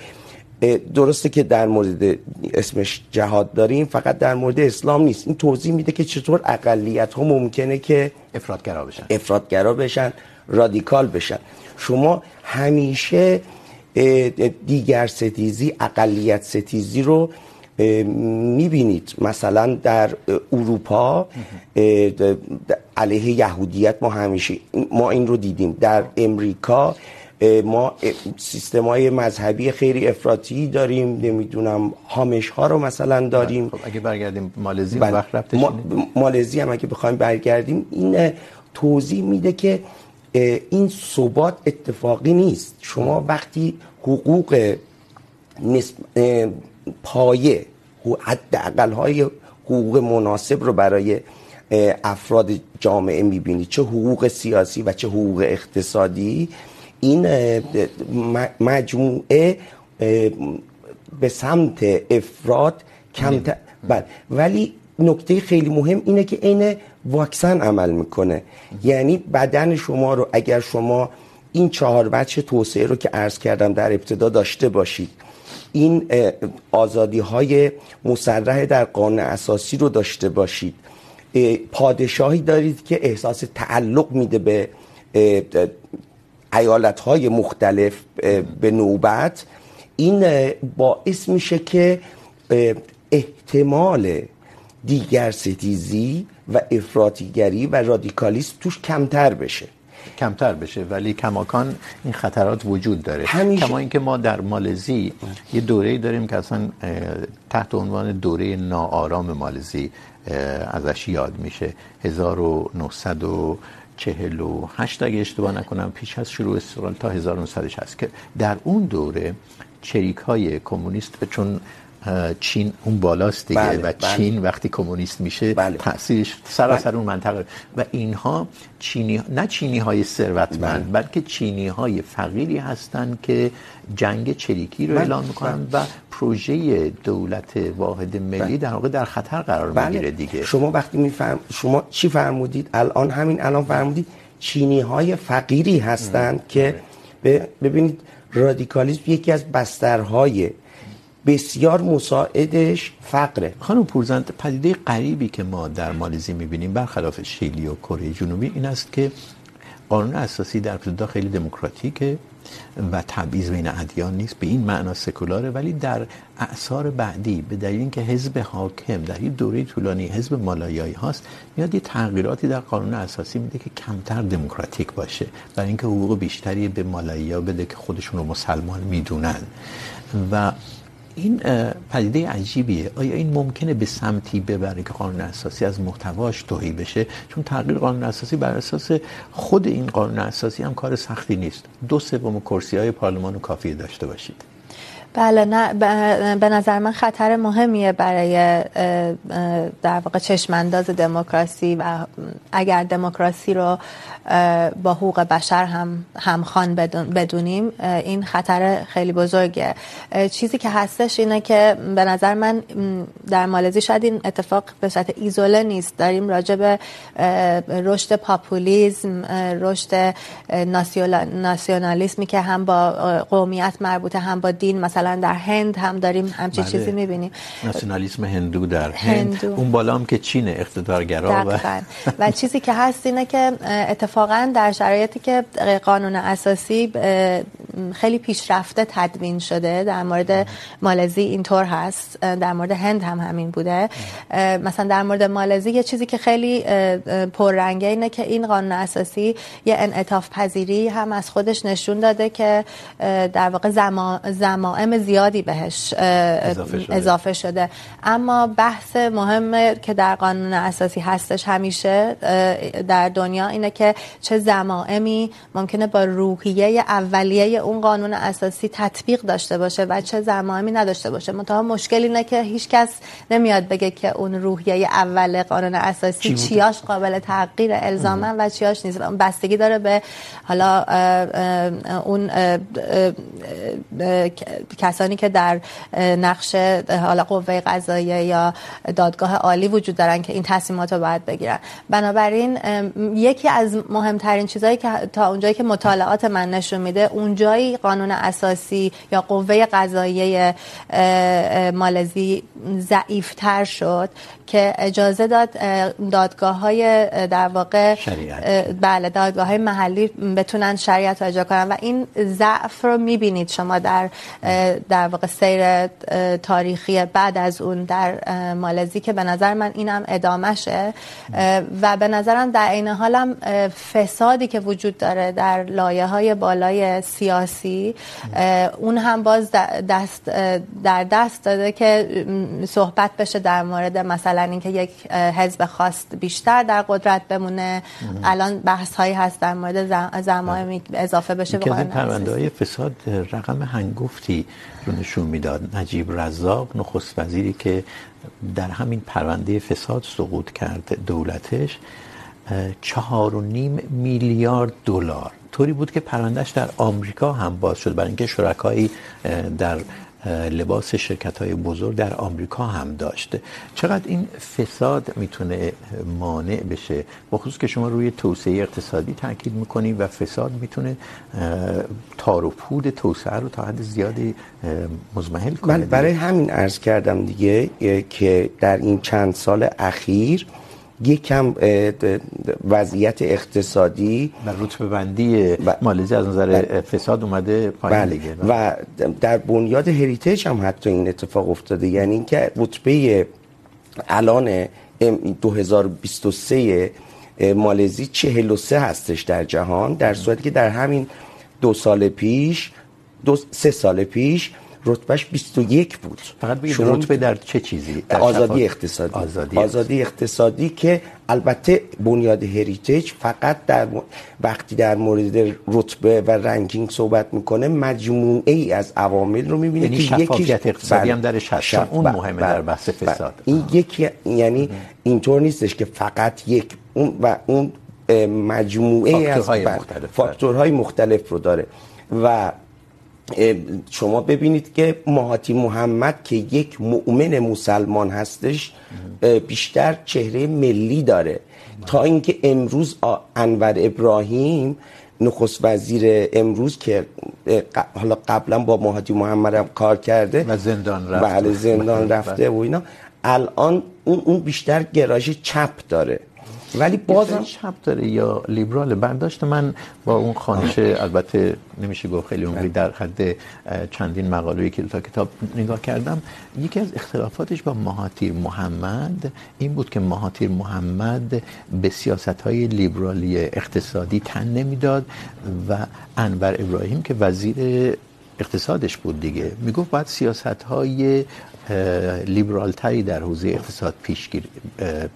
درسته که در مورد اسمش جهاد داریم فقط در مورد اسلام نیست. این توضیح میده که چطور اقلیت ها ممکنه که افرادگرا بشن. افرادگرا بشن رادیکال بشن. شما همیشه دیگر ستیزی اقلیت ستیزی رو میبینید. مثلا در اروپا علیه یهودیت ما همیشه ما این رو دیدیم. در امریکا ما سیستم های مذهبی خیلی افراطی داریم نمیدونم هامش ها رو مثلا داریم. خب اگه برگردیم مالزی بل... وقت رفتش ما... مالزی هم اگه بخوایم برگردیم این توضیح میده که این ثبات اتفاقی نیست. شما وقتی حقوق نسب... پایه حد اقل های حقوق مناسب رو برای افراد جامعه میبینی چه حقوق سیاسی و چه حقوق اقتصادی. این مجموعه به سمت افراد کم بله. ولی نکته خیلی مهم اینه که عین واکسن عمل میکنه. یعنی بدن شما رو اگر شما این چهار بچه توسعه رو که عرض کردم در ابتدا داشته باشید این آزادی های مسرح در قانون اساسی رو داشته باشید. پادشاهی دارید که احساس تعلق میده به ایالت های مختلف به نوبت. این باعث میشه که احتمال دیگر ستیزی و افراطیگری و رادیکالیسم توش کمتر بشه. کمتر بشه ولی کماکان این خطرات وجود داره. همیشه. کما اینکه ما در مالزی یه دوره‌ای داریم که اصلا تحت عنوان دوره ناآرام مالزی ازش یاد میشه. 1948 اگه اشتباه نکنم پیش از شروع استقلال تا 1960 که در اون دوره چریک های کمونیست چون چین اون بالاست دیگه بله، و بله. چین وقتی کمونیست میشه بله. تاثیرش سراسر اون منطقه و اینها چینی نه چینی های ثروتمند بله. بلکه چینی های فقیری هستند که جنگ چریکی رو بله. اعلان میکنن و پروژه دولت واحد ملی بله. در واقع در خطر قرار میگیره دیگه شما وقتی میفهم شما چی فرمودید الان همین الان فرمودید چینی های فقیری هستند که ببینید رادیکالیسم یکی از بسترهای بسیار مساعدش فقره. خانم پورزند پدیده غریبی که ما در مالزی میبینیم، برخلاف شیلی و کره جنوبی، این است که قانون اساسی در ابتدا خیلی دموکراتیکه و تبعیض بین ادیان نیست. به این معنا سکولاره، ولی در اعصار بعدی، به دلیل اینکه حزب حاکم در این دوره طولانی حزب مالایایی هاست، میاد یه تغییراتی در قانون اساسی میده که کمتر دموکراتیک باشه. برای اینکه حقوق بیشتری به مالایی‌ها بده که خودشون رو مسلمان میدونن. و این پدیده عجیبیه. آیا این ممکنه به سمتی ببره که قانون اساسی از محتواش توهی بشه؟ چون تغییر قانون اساسی بر اساس خود این قانون اساسی هم کار سختی نیست. دو سوم کرسی های پارلمان رو کافیه داشته باشید. بله، نه به نظر من خطر مهمیه برای در واقع چشمانداز دموکراسی و اگر دموکراسی رو با حقوق بشر هم همخوان بدونیم این خطر خیلی بزرگه. چیزی که هستش اینه که به نظر من در مالزی شاید این اتفاق به صورت ایزوله نیست. داریم راجع به رشد پاپولیسم رشد ناسیونالیسمی که هم با قومیت مربوطه، هم با دین مثلا در هند هم داریم همچین. چیزی میبینیم. ناسیونالیسم هندو در هندو. هند اون بالا هم که چین اقتدارگرا و <laughs> و چیزی که هست اینه که اتفاقا در شرایطی که قانون اساسی خیلی پیشرفته تدوین شده در مورد مالزی اینطور هست. در مورد هند هم همین بوده. مثلا در مورد مالزی یه چیزی که خیلی پررنگه اینه که این قانون اساسی یه انعطاف پذیری هم از خودش نشون داده که در واقع زمائم زیادی بهش اضافه شده. اضافه شده. اما بحث مهم که در قانون اساسی هستش همیشه در دنیا اینه که چه زمائمی ممکنه با روحیه اولیه اون قانون اساسی تطبیق داشته باشه و چه زمائمی نداشته باشه. منتها مشکل اینه که هیچ کس نمیاد بگه که اون روحیه اول قانون اساسی چی چیاش قابل تغییر الزاما و چیاش نیست. بستگی داره به حالا اون کسانی که در نقش حالا قوه قضاییه یا دادگاه عالی وجود دارن که این تصمیمات رو باید بگیرن بنابراین یکی از مهمترین چیزهایی که تا اونجایی که مطالعات من نشون میده اونجایی قانون اساسی یا قوه قضاییه مالزی ضعیفتر شد که اجازه داد دادگاه های در واقع شریعت. بله دادگاه های محلی بتونن شریعت رو اجرا کنن و این ضعف رو میبینید شما در در واقع سیر تاریخی بعد از اون در مالزی که به نظر من اینم ادامشه و به نظرم در این حال هم فسادی که وجود داره در لایه های بالای سیاسی اون هم باز دست در دست داده که صحبت بشه در مورد مثلا اینکه یک حزب خاص بیشتر در قدرت بمونه. الان بحث هایی هست در مورد زمائم اضافه بشه. به قانون پرونده های فساد رقم هنگفتی رو نشون میداد. نجیب رزاق نخست وزیری که در همین پرونده فساد سقوط کرد دولتش، چهار و نیم میلیارد دلار. طوری بود که پروندهش در آمریکا هم باز شد. برای اینکه شرکایی در لباس شرکت های بزرگ در آمریکا هم داشته. چقدر این فساد میتونه مانع بشه؟ بخصوص که شما روی توسعه اقتصادی تاکید میکنید و فساد میتونه تار و پود توسعه رو تا حد زیادی مزمحل کنه. من برای همین عرض کردم دیگه که در این چند سال اخیر یکم وضعیت اقتصادی و رتبه بندی مالزی از نظر فساد اومده پایین دیگه. و در بنیاد هریتیج هم حتی این اتفاق افتاده. یعنی اینکه رتبه الان 2023 مالزی 43 هستش در جهان در صورتی که در همین دو سال پیش دو سه سال پیش رتبهش 21 بود. فقط بگید رتبه در چه چیزی؟ در آزادی اقتصادی. آزادی, آزادی اقتصادی. که البته بنیاد هریتیج فقط در وقتی در مورد رتبه و رنکینگ صحبت میکنه مجموعه ای از عوامل رو میبینه یعنی که شفافیت اقتصادی هم درش هست. شف... اون مهمه در بحث فساد. این یکی یعنی اینطور نیستش که فقط یک اون و اون مجموعه از مختلف. فاکتورهای مختلف رو داره. و شما ببینید که مهاتی محمد که یک مؤمن مسلمان هستش بیشتر چهره ملی داره. تا اینکه امروز انور ابراهیم نخست وزیر امروز که حالا قبلا با مهاتی محمد هم کار کرده و زندان رفته بله زندان رفته و اینا. الان اون بیشتر گرایش چپ داره. ولی بازم چپ داره یا لیبرال برداشت من با اون خانش البته نمیشه گفت خیلی عمری در حد چندین مقاله که تا کتاب نگاه کردم. یکی از اختلافاتش با مهاتیر محمد این بود که مهاتیر محمد به سیاست‌های لیبرالی اقتصادی تن نمیداد و انور ابراهیم که وزیر اقتصادش بود دیگه. میگفت باید سیاست‌های لیبرال تری در حوزه اقتصاد پیش گیر...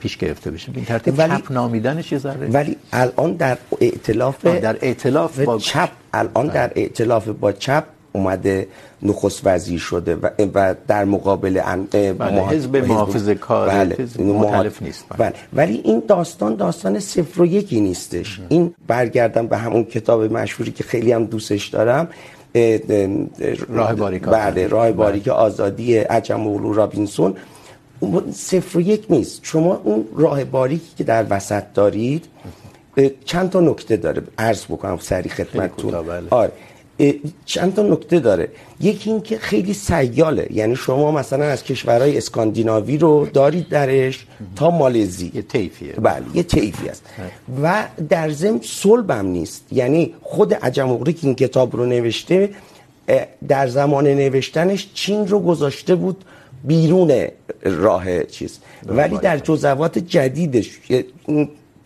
پیش گرفته بشه این ترتیب ولی... چپ نامیدنش یه ذره ولی الان در ائتلاف در ائتلاف با چپ الان در ائتلاف با چپ اومده نخست وزیر شده و, و در مقابل ان... بله حزب محافظه کار بله. حزب مختلف نیست بله. بله. ولی این داستان داستان صفر و یکی نیستش این برگردم به همون کتاب مشهوری که خیلی هم دوستش دارم راه باریک بله راه باریک آزادی عجم اولو رابینسون صفر و یک نیست. شما اون راه باریکی که در وسط دارید چند تا نکته داره؟ عرض بکنم سریع خدمتتون. آره. چند تا نکته داره. یکی این که خیلی سیاله. یعنی شما مثلا از کشورهای اسکاندیناوی رو دارید درش تا مالزی. یه طیفیه بله یه طیفی است. و در ضمن صلب هم نیست. یعنی خود عجم اغری که این کتاب رو نوشته در زمان نوشتنش چین رو گذاشته بود بیرون راه چیز. ولی در جزوات جدیدش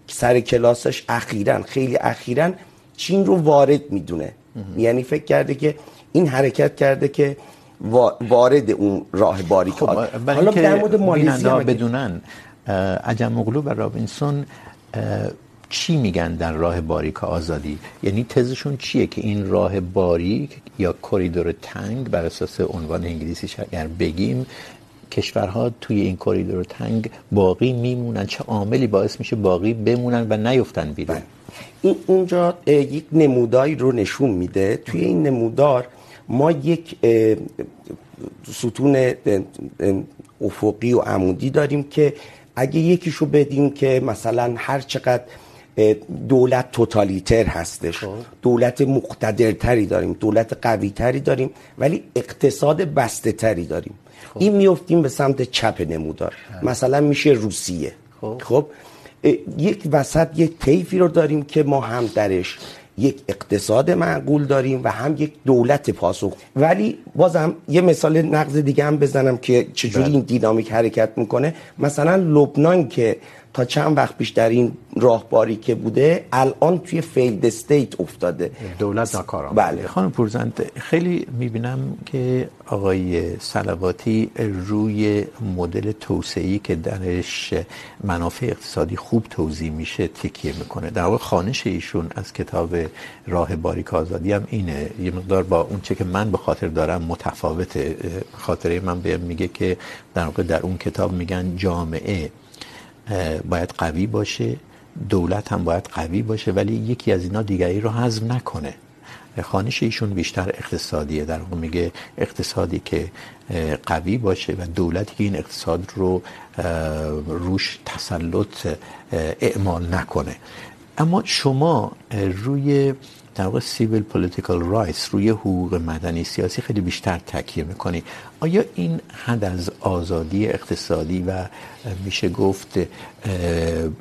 سر کلاسش اخیراً خیلی اخیراً چین رو وارد میدونه. یعنی فکر کرده که این حرکت کرده که وارد اون راه باریک خب حالا در مورد مالزی بدونن عجم اغلو و رابینسون چی میگن در راه باریک آزادی؟ یعنی تزشون چیه که این راه باریک یا کوریدور تنگ بر اساس عنوان انگلیسیش اگر بگیم کشورها توی این کوریدور تنگ باقی میمونن. چه عاملی باعث میشه باقی بمونن و نیفتن بیرون؟ این اونجا یک نموداری رو نشون میده. توی این نمودار ما یک ستون افقی و عمودی داریم که اگه یکیشو بدیم که مثلا هر چقدر دولت توتالیتر هستش. دولت مقتدرتری داریم دولت قوی تری داریم ولی اقتصاد بسته تری داریم. این میفتیم به سمت چپ نمودار. مثلا میشه روسیه. خب. یک وسط یک طیفی رو داریم که ما هم درش یک اقتصاد معقول داریم و هم یک دولت پاسخ. ولی بازم یه مثال نقض دیگه هم بزنم که چجوری این دینامیک حرکت میکنه. مثلا لبنان که تا چند وقت پیش در این راهباری که بوده الان توی فیلد استیت افتاده. دولت ناکارآمد بله. خانم پورزند خیلی میبینم که آقای صلواتی روی مدل توسعه‌ای که درش منافع اقتصادی خوب توضیح میشه تکیه میکنه. در واقع خانش ایشون از کتاب راه باریک آزادی هم اینه. یه مقدار با اون چه که من به خاطر دارم متفاوته. خاطره من بهم میگه که در واقع در اون کتاب میگن جامعه باید قوی باشه. دولت هم باید قوی باشه، ولی یکی از اینا دیگری رو حذف نکنه. خانش ایشون بیشتر اقتصادیه. در واقع میگه اقتصادی که قوی باشه و دولتی که این اقتصاد رو روش تسلط اعمال نکنه. اما شما روی در واقع سیویل پولیتیکال رایتس روی حقوق مدنی سیاسی خیلی بیشتر تاکید میکنی. آیا این حد از آزادی اقتصادی و میشه گفت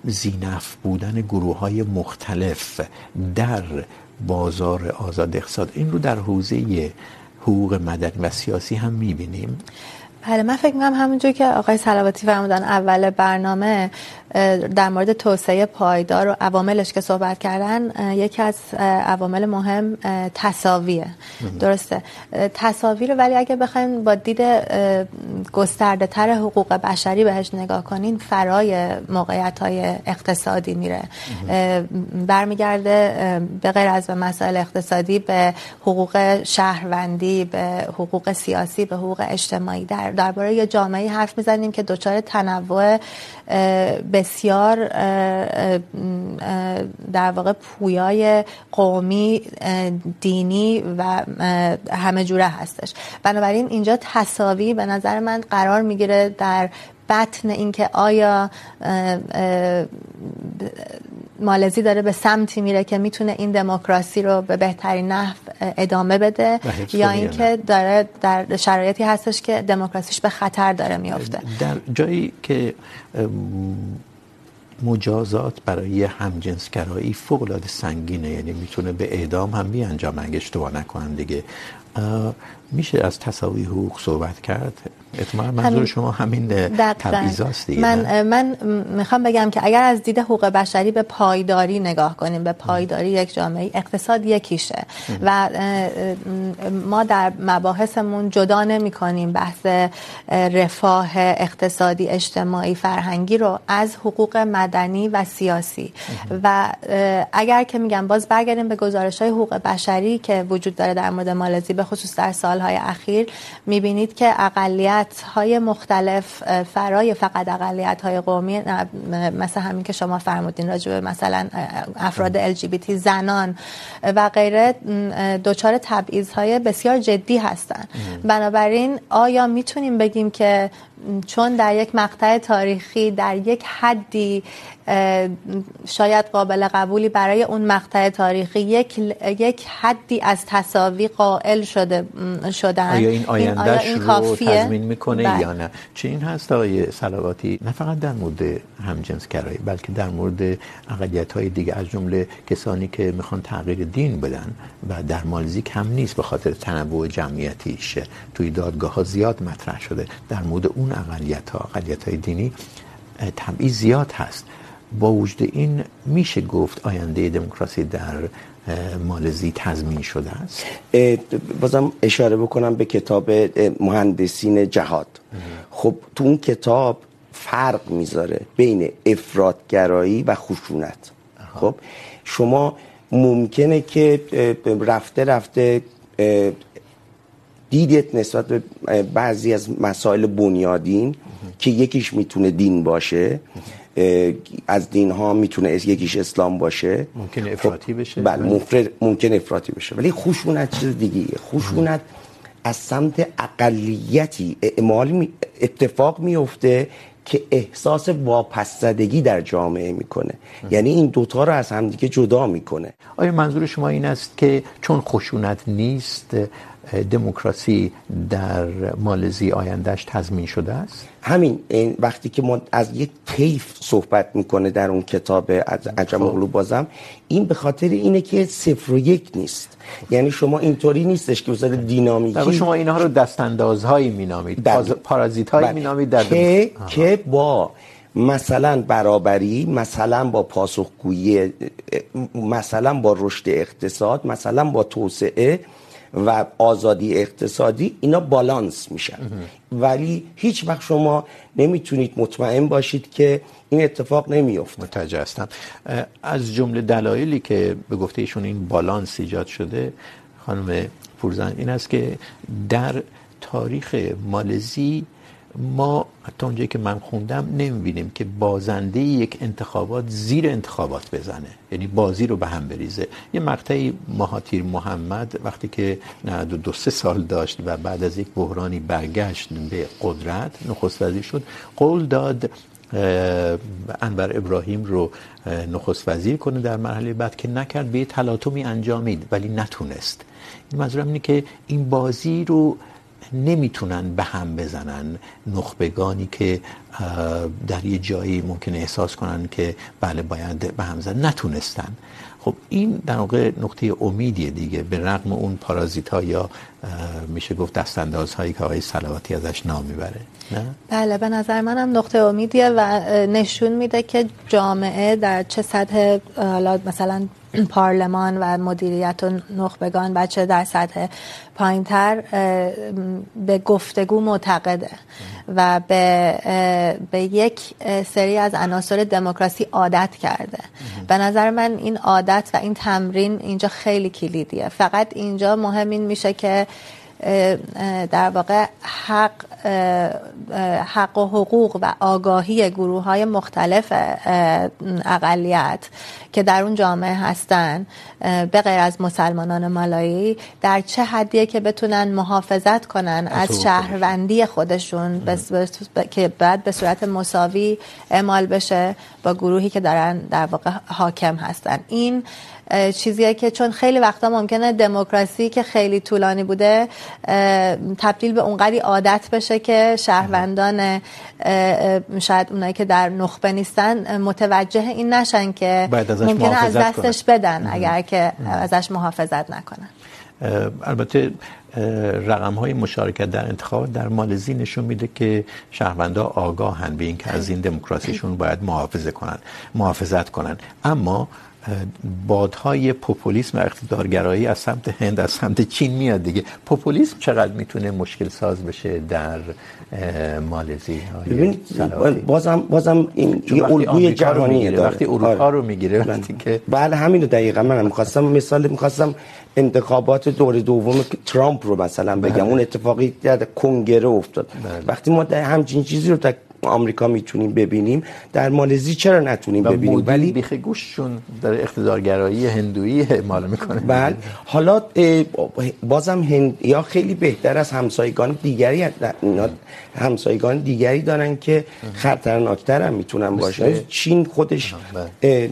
زینف بودن گروه های مختلف در بازار آزاد اقتصاد، این رو در حوزه حقوق مدنی و سیاسی هم میبینیم؟ بله، من فکر میکنم همونجور که آقای سلواتی فرمودن، اول برنامه در مورد توسعه پایدار و عواملش که صحبت کردن یکی از عوامل مهم تساویه. درسته. تساوی رو ولی اگه بخوایم با دید گسترده تر حقوق بشری بهش نگاه کنین فرای موقعیت های اقتصادی میره. برمیگرده به غیر از به مسائل اقتصادی به حقوق شهروندی به حقوق سیاسی به حقوق اجتماعی. در درباره یه جامعه حرف میزنیم که دچار تنوع بسیار در واقع پویای قومی دینی و همه جوره هستش. بنابراین اینجا تساوی به نظر من قرار میگیره در بطن اینکه آیا مالزی داره به سمتی میره که میتونه این دموکراسی رو به بهترین نحو ادامه بده یا اینکه داره در شرایطی هستش که دموکراسیش به خطر داره میفته در جایی که مجازات برای همجنسگرایی فوق العاده سنگینه یعنی میتونه به اعدام هم بیانجام، اگه اشتباه نکنم دیگه. میشه از تساوی حقوق صحبت کرد؟ احتمالا منظور شما همین تبعیضاست دیگه من من میخوام بگم که اگر از دید حقوق بشری به پایداری نگاه کنیم به پایداری یک جامعه اقتصاد یکیشه. و ما در مباحثمون جدا نمی کنیم بحث رفاه اقتصادی اجتماعی فرهنگی رو از حقوق مدنی و سیاسی. و اگر که میگم باز برگردیم به گزارش های حقوق بشری که وجود داره در مورد مالزی به خصوص در سالهای اخیر میبینید که اقلیت های مختلف فرای فقط اقلیت های قومی مثل همین که شما فرمودین راجع به مثلا افراد ال جی زنان و غیره دچار تبعیض های بسیار جدی هستن. بنابراین آیا میتونیم بگیم که چون در یک مقطع تاریخی در یک حدی شاید قابل قبولی برای اون مقطع تاریخی یک یک حدی از تساوی قائل شده شدن آیا این آیندهش این رو تضمین میکنه بل. یا نه؟ چه این هست آقای صلواتی نه فقط در مورد همجنسگرایی بلکه در مورد اقلیت های دیگه. از جمله کسانی که میخوان تغییر دین بدن و در مالزی کم نیست به خاطر تنوع جمعیتیش. توی دادگاه ها زیاد مطرح شده. در مورد اون اقلیت ها اقلیت های دینی تبعیض زیاد هست. با وجود این میشه گفت آینده دموکراسی در مالزی تضمین شده است؟ بازم اشاره بکنم به کتاب مهندسین جهاد. خب تو اون کتاب فرق میذاره بین افراطگرایی و خشونت. خب شما ممکنه که رفته رفته دیدت نسبت به بعضی از مسائل بنیادین که یکیش میتونه دین باشه از دین ها میتونه یکیش اسلام باشه. ممکن افراطی بشه. بله مفرد ممکن افراطی بشه. ولی خشونت چیز دیگه خشونت از سمت اقلیتی اعمال می اتفاق میفته که احساس واپسزدگی در جامعه میکنه. یعنی این دوتا رو از همدیگه جدا میکنه. آیا منظور شما این است که چون خشونت نیست دموکراسی در مالزی آیندهش تضمین شده است؟ همین این وقتی که ما از یک صحبت میکنه در اون کتاب از عجم اغلو بازم این به خاطر اینه که صفر و یک نیست. یعنی شما اینطوری نیستش که بذاره دینامیکی شما اینها رو دستاندازهایی مینامید. پارازیتهایی مینامید در که, که با مثلا برابری مثلا با پاسخگویی مثلا با رشد اقتصاد مثلا با توسعه و آزادی اقتصادی، اینا بالانس میشن. ولی هیچ وقت شما نمیتونید مطمئن باشید که این اتفاق نمیفته متوجه هستم. از جمله دلایلی که به گفته ایشون این بالانس ایجاد شده، خانم پورزن این است که در تاریخ مالزی ما، حتی اونجایی که من خوندم، نمیبینیم که بازنده یک انتخابات زیر انتخابات بزنه. یعنی بازی رو به هم بریزه. یه مقطعی مهاتیر محمد وقتی که 92 سه سال داشت و بعد از یک بحرانی برگشت به قدرت، نخست وزیر شد، قول داد انور ابراهیم رو نخست وزیر کنه در مرحله بعد که نکرد، به یه تلاطمی انجامید، ولی نتونست. این منظورم اینه که این بازی رو نمیتونن به هم بزنن. نخبگانی که در یه جایی ممکنه احساس کنن که بله، باید به هم زن نتونستن. خب، این در واقع نقطه امیدیه دیگه. به رغم اون پارازیت ها یا میشه گفت دستانداز هایی که آقای سلواتی ازش نام میبره. نه؟ بله، به نظر منم نقطه امیدیه و نشون میده که جامعه در چه سطح حالا مثلا پارلمان و مدیریت و نخبگان بچه در سطح پایینتر به گفتگو معتقده و به, به یک سری از عناصر دموکراسی عادت کرده. به نظر من این عادت و این تمرین اینجا خیلی کلیدیه. فقط اینجا مهم این میشه که در واقع حق حق و حقوق و آگاهی گروه های مختلف اقلیت که در اون جامعه هستن به غیر از مسلمانان مالایی در چه حدیه که بتونن محافظت کنن از شهروندی خودشون که بعد به صورت مساوی اعمال بشه با گروهی که دارن در واقع حاکم هستن. این چیزیه که چون خیلی وقتا ممکنه دموکراسی که خیلی طولانی بوده تبدیل به اونقدی عادت بشه که شهروندان شاید اونایی که در نخبه نیستن متوجه این نشن که ممکنه از دستش بدن اگر که ازش محافظت نکنن. البته رقم های مشارکت در انتخابات در مالزی نشون میده که شهروندا آگاهن به اینکه از این دموکراسیشون <clears throat> باید محافظه کنن محافظت کنن. اما بادهای پوپولیسم اقتدارگرایی از سمت هند از سمت چین میاد دیگه. پوپولیسم چقدر میتونه مشکل ساز بشه در مالزی؟ ببین بازم بازم این یه الگوی جهانی داره. وقتی اروپا رو میگیره وقتی که بله همین دقیقاً من میخواستم مثال میخواستم انتخابات دور دوم ترامپ رو مثلا بگم. اون اتفاقی در کنگره افتاد. وقتی ما همچین چیزی رو در آمریکا میتونیم ببینیم. در مالزی چرا نتونیم ببینیم؟ ولی بیخ گوششون در اقتدارگرایی هندویی اعمال میکنه. بله. حالا بازم هند یا خیلی بهتر از همسایگان دیگری همسایگان دیگری دارن که خطرناکتر هم میتونن باشن چین خودش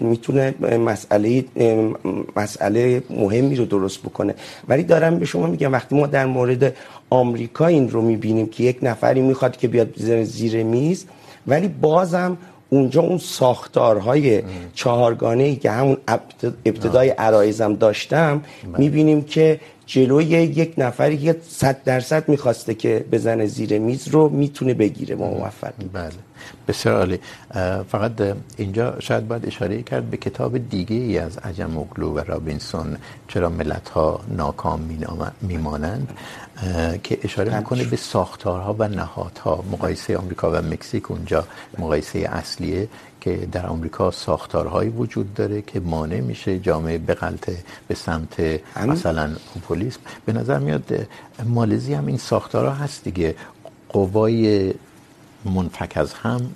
میتونه مسئله مسئله مهمی رو درست بکنه. ولی دارم به شما میگم وقتی ما در مورد آمریکا این رو میبینیم که یک نفری میخواد که بیاد زیر میز ولی بازم اونجا اون ساختارهای چهارگانه ای که همون ابتدای عرایزم داشتم میبینیم که جلوی یک نفری که صد درصد میخواسته که بزنه زیر میز رو میتونه بگیره موفق. بله. بسیار عالی. فقط اینجا شاید باید اشاره کرد به کتاب دیگه ای از عجم اگلو و رابینسون چرا ملت ها ناکام میمانند. که اشاره میکنه به ساختارها و نهادها مقایسه آمریکا و مکزیک اونجا مقایسه اصلیه که در آمریکا ساختارهایی وجود داره که مانع میشه جامعه بغلطه به سمت مثلا پوپولیسم. به نظر میاد مالزی هم این ساختارها هست دیگه. قوای منفک از هم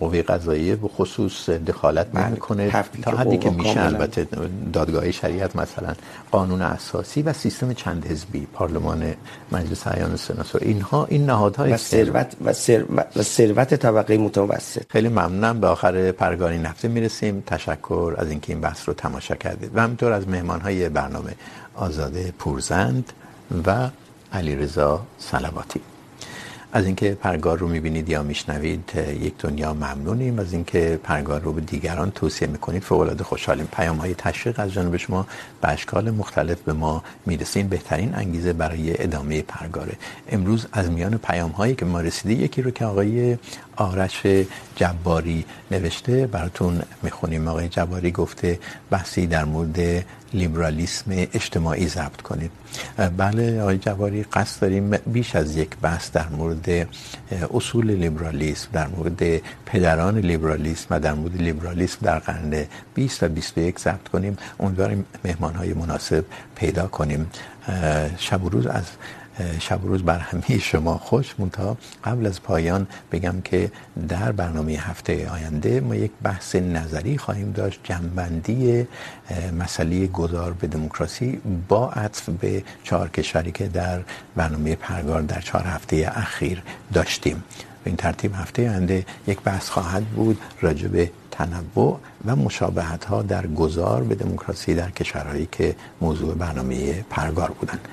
قوه قضاییه به خصوص دخالت نمیکنه. تا حدی که میشه البته دادگاه شریعت مثلا قانون اساسی و سیستم چند حزبی پارلمان مجلس اعیان سناتور اینها این نهادهای و ثروت و ثروت و ثروت طبقه متوسط. خیلی ممنونم. به آخر پرگار این هفته میرسیم. تشکر از اینکه این بحث رو تماشا کردید. و همینطور از مهمانهای برنامه آزاده پورزند و علیرضا صلواتی. از اینکه پرگار رو میبینید یا میشنوید، یک دنیا ممنونیم. از اینکه پرگار رو به دیگران توصیه میکنید فوق العاده خوشحالیم. پیام های تشویق از جانب شما به اشکال مختلف به ما میرسین، بهترین انگیزه برای ادامه پرگاره امروز از میان پیام هایی که ما رسیده یکی رو که آقای آرش جباری نوشته، براتون میخونیم. آقای جباری گفته، بحثی در مورد لیبرالیسم اجتماعی ضبط کنید. بله، آقای جباری، قصد داریم بیش از یک بحث در مورد اصول لیبرالیسم، در مورد پدران لیبرالیسم و در مورد لیبرالیسم در قرن 20 و 21 ضبط کنیم. امیدواریم مهمان مهمانهای مناسب پیدا کنیم. شب و روز از شب و روز بر همه شما خوش. منتها قبل از پایان بگم که در برنامه هفته آینده ما یک بحث نظری خواهیم داشت، جنبندی مسئله گذار به دموکراسی با عطف به چهار کشوری که در برنامه پرگار در چهار هفته اخیر داشتیم. به این ترتیب هفته آینده یک بحث خواهد بود راجع به تنوع و مشابهت ها در گذار به دموکراسی در کشورهایی که موضوع برنامه پرگار بودند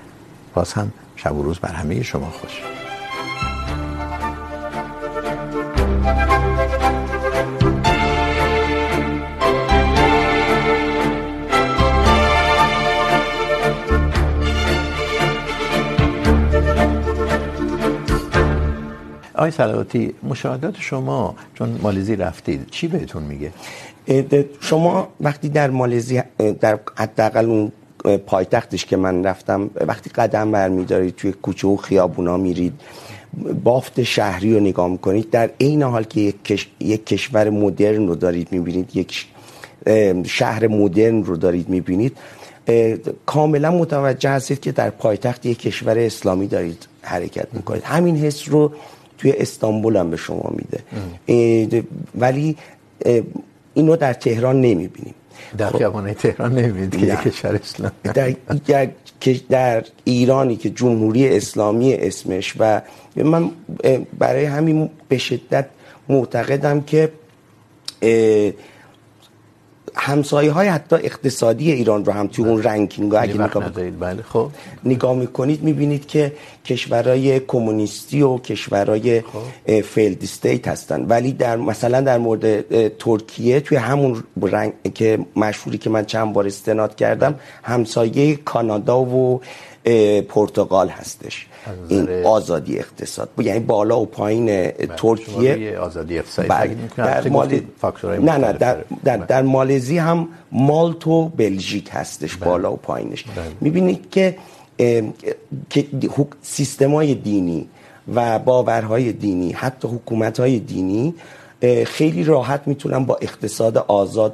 باز هم شب و روز بر همه شما خوش. آقای صلواتی مشاهدات شما چون مالزی رفتید چی بهتون میگه؟ شما وقتی در مالزی در حداقل اون پایتختش که من رفتم وقتی قدم برمیدارید توی کوچه و خیابونا میرید بافت شهری رو نگاه میکنید در عین حال که یک, کش... یک کشور مدرن رو دارید میبینید یک شهر مدرن رو دارید میبینید کاملا متوجه هستید که در پایتخت یک کشور اسلامی دارید حرکت میکنید. همین حس رو توی استانبول هم به شما میده. ولی اینو در تهران نمیبینیم. در خیابان تهران نمیبینید که یک کشور اسلامی. در, در, در ایرانی که جمهوری اسلامی اسمش و من برای همین به شدت معتقدم که همسایه های حتی اقتصادی ایران رو هم توی اون رنکینگ اگه نگاه بله خب. نگاه میکنید میبینید که کشورهای کمونیستی و کشورهای فیلد استیت هستن. ولی در مثلا در مورد ترکیه توی همون رنگ که مشهوری که من چند بار استناد کردم همسایه کانادا و پرتغال هستش. این آزادی اقتصاد. یعنی بالا و پایین ترکیه. آزادی اقتصادی در مال... نه نه در, در, در مالزی هم مالت و بلژیک هستش بله. بالا و پایینش. میبینید که سیستمای دینی و باورهای دینی حتی حکومتهای دینی خیلی راحت میتونن با اقتصاد آزاد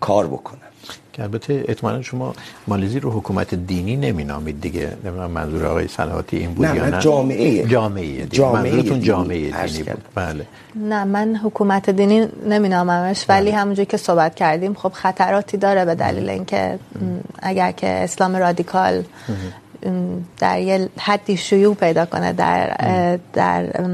کار بکنن که البته احتمالاً شما مالزی رو حکومت دینی نمینامید دیگه. نمیدونم منظور آقای صلواتی این بود یا نه جامعه. جامعه جامعه منظورتون جامعه دینی بود. بله. نه من حکومت دینی نمیناممش ولی بله. همونجوری که صحبت کردیم خب خطراتی داره به دلیل اینکه اگر که اسلام رادیکال در یه حدی شیوع پیدا کنه در در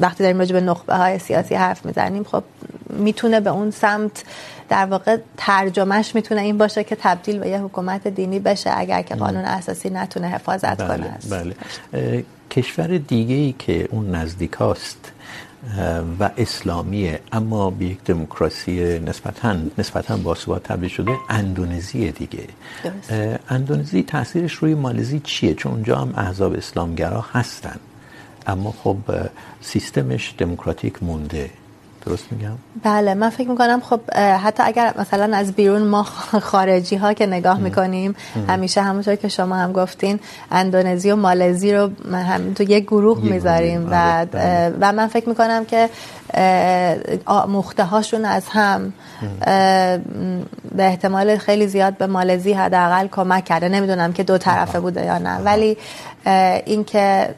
وقتی داریم راجع به نخبه های سیاسی حرف میزنیم خب میتونه به اون سمت در واقع ترجمهش میتونه این باشه که تبدیل به یه حکومت دینی بشه اگر که قانون اساسی نتونه حفاظت بله، کنه است. بله. کشور دیگه ای که اون نزدیک هاست و اسلامیه اما به یک دموکراسی نسبتا نسبتا باثبات تبدیل شده اندونزی دیگه اندونزی تاثیرش روی مالزی چیه چون اونجا هم احزاب اسلامگرا هستن اما خب سیستمش دموکراتیک مونده درست میگم؟ بله من فکر میکنم خب حتی اگر مثلا از بیرون ما <laughs> خارجی ها که نگاه میکنیم همیشه همونطور که شما هم گفتین اندونزی و مالزی رو هم تو یک گروه میذاریم و و من فکر میکنم که مخته هاشون از هم به احتمال خیلی زیاد به مالزی حداقل کمک کرده. نمیدونم که دو طرفه بوده یا نه. ولی اینکه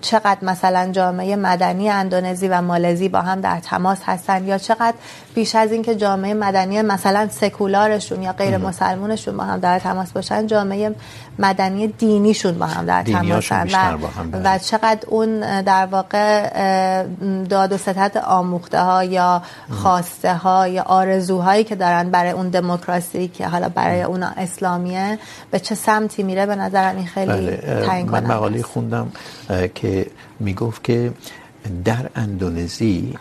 چقدر مثلا جامعه مدنی اندونزی و مالزی با هم در تماس هستن یا چقدر بیش از اینکه جامعه مدنی مثلا سکولارشون یا غیر مسلمونشون با هم در تماس باشن جامعه مدنی دینیشون با هم در تماسن و, و چقدر اون در واقع داد و ستد آموخته ها یا خواسته ها یا آرزوهایی که دارن برای اون دموکراسی که حالا برای اون اسلامیه به چه سمتی میره؟ به نظرم این خیلی تعیین کننده من مقاله خوندم که میگفت که در اندونزی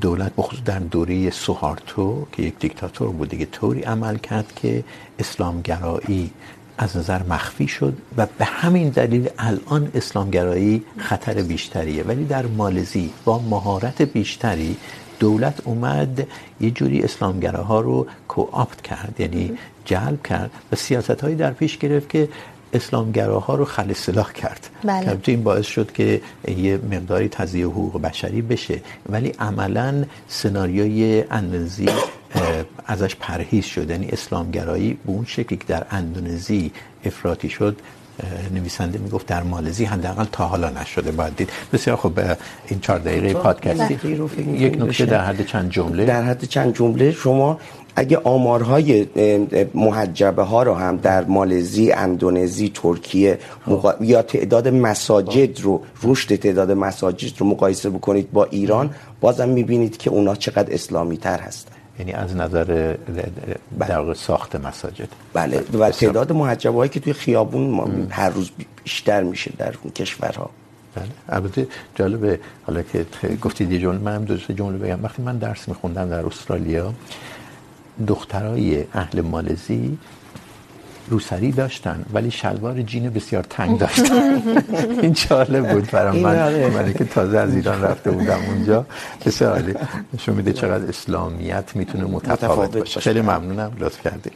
دولت بخصوص در دوره سوهارتو که یک دیکتاتور بود دیگه طوری عمل کرد که اسلامگرایی از نظر مخفی شد و به همین دلیل الان اسلامگرایی خطر بیشتریه. ولی در مالزی با مهارت بیشتری دولت اومد یه جوری اسلامگراها رو کوآپت کرد یعنی جلب کرد و سیاست هایی در پیش گرفت که اسلامگراها رو خل سلاح کرد. بله. که این باعث شد که یه مقداری تضییع حقوق بشری بشه. ولی عملا سناریوی اندونزی ازش پرهیز شد. یعنی اسلامگرایی به اون شکلی که در اندونزی افراطی شد نویسنده میگفت در مالزی حداقل تا حالا نشده. باید دید. بسیار خوب. این 4 دقیقه پادکستی یک نکته در حد چند جمله؟ در حد چند جمله شما اگه آمارهای محجبه ها رو هم در مالزی، اندونزی، ترکیه مقا... یا تعداد مساجد رو رشد تعداد مساجد رو مقایسه بکنید با ایران بازم میبینید که اونا چقدر اسلامی تر هستن. یعنی از نظر در واقع ساخت مساجد. بله و تعداد هایی که توی خیابون هر روز بیشتر میشه در اون کشورها. بله البته جالبه حالا که گفتید یه جمله من هم دو جمله بگم. وقتی من درس میخوندم در استرالیا دخترای اهل مالزی روسری داشتن ولی شلوار جین بسیار تنگ داشتن. <laughs> این جالب بود برام. من من که تازه از ایران رفته بودم اونجا. بسیار عالی. نشون میده چقدر اسلامیت میتونه متفاوت باشه. خیلی ممنونم. لطف کردید.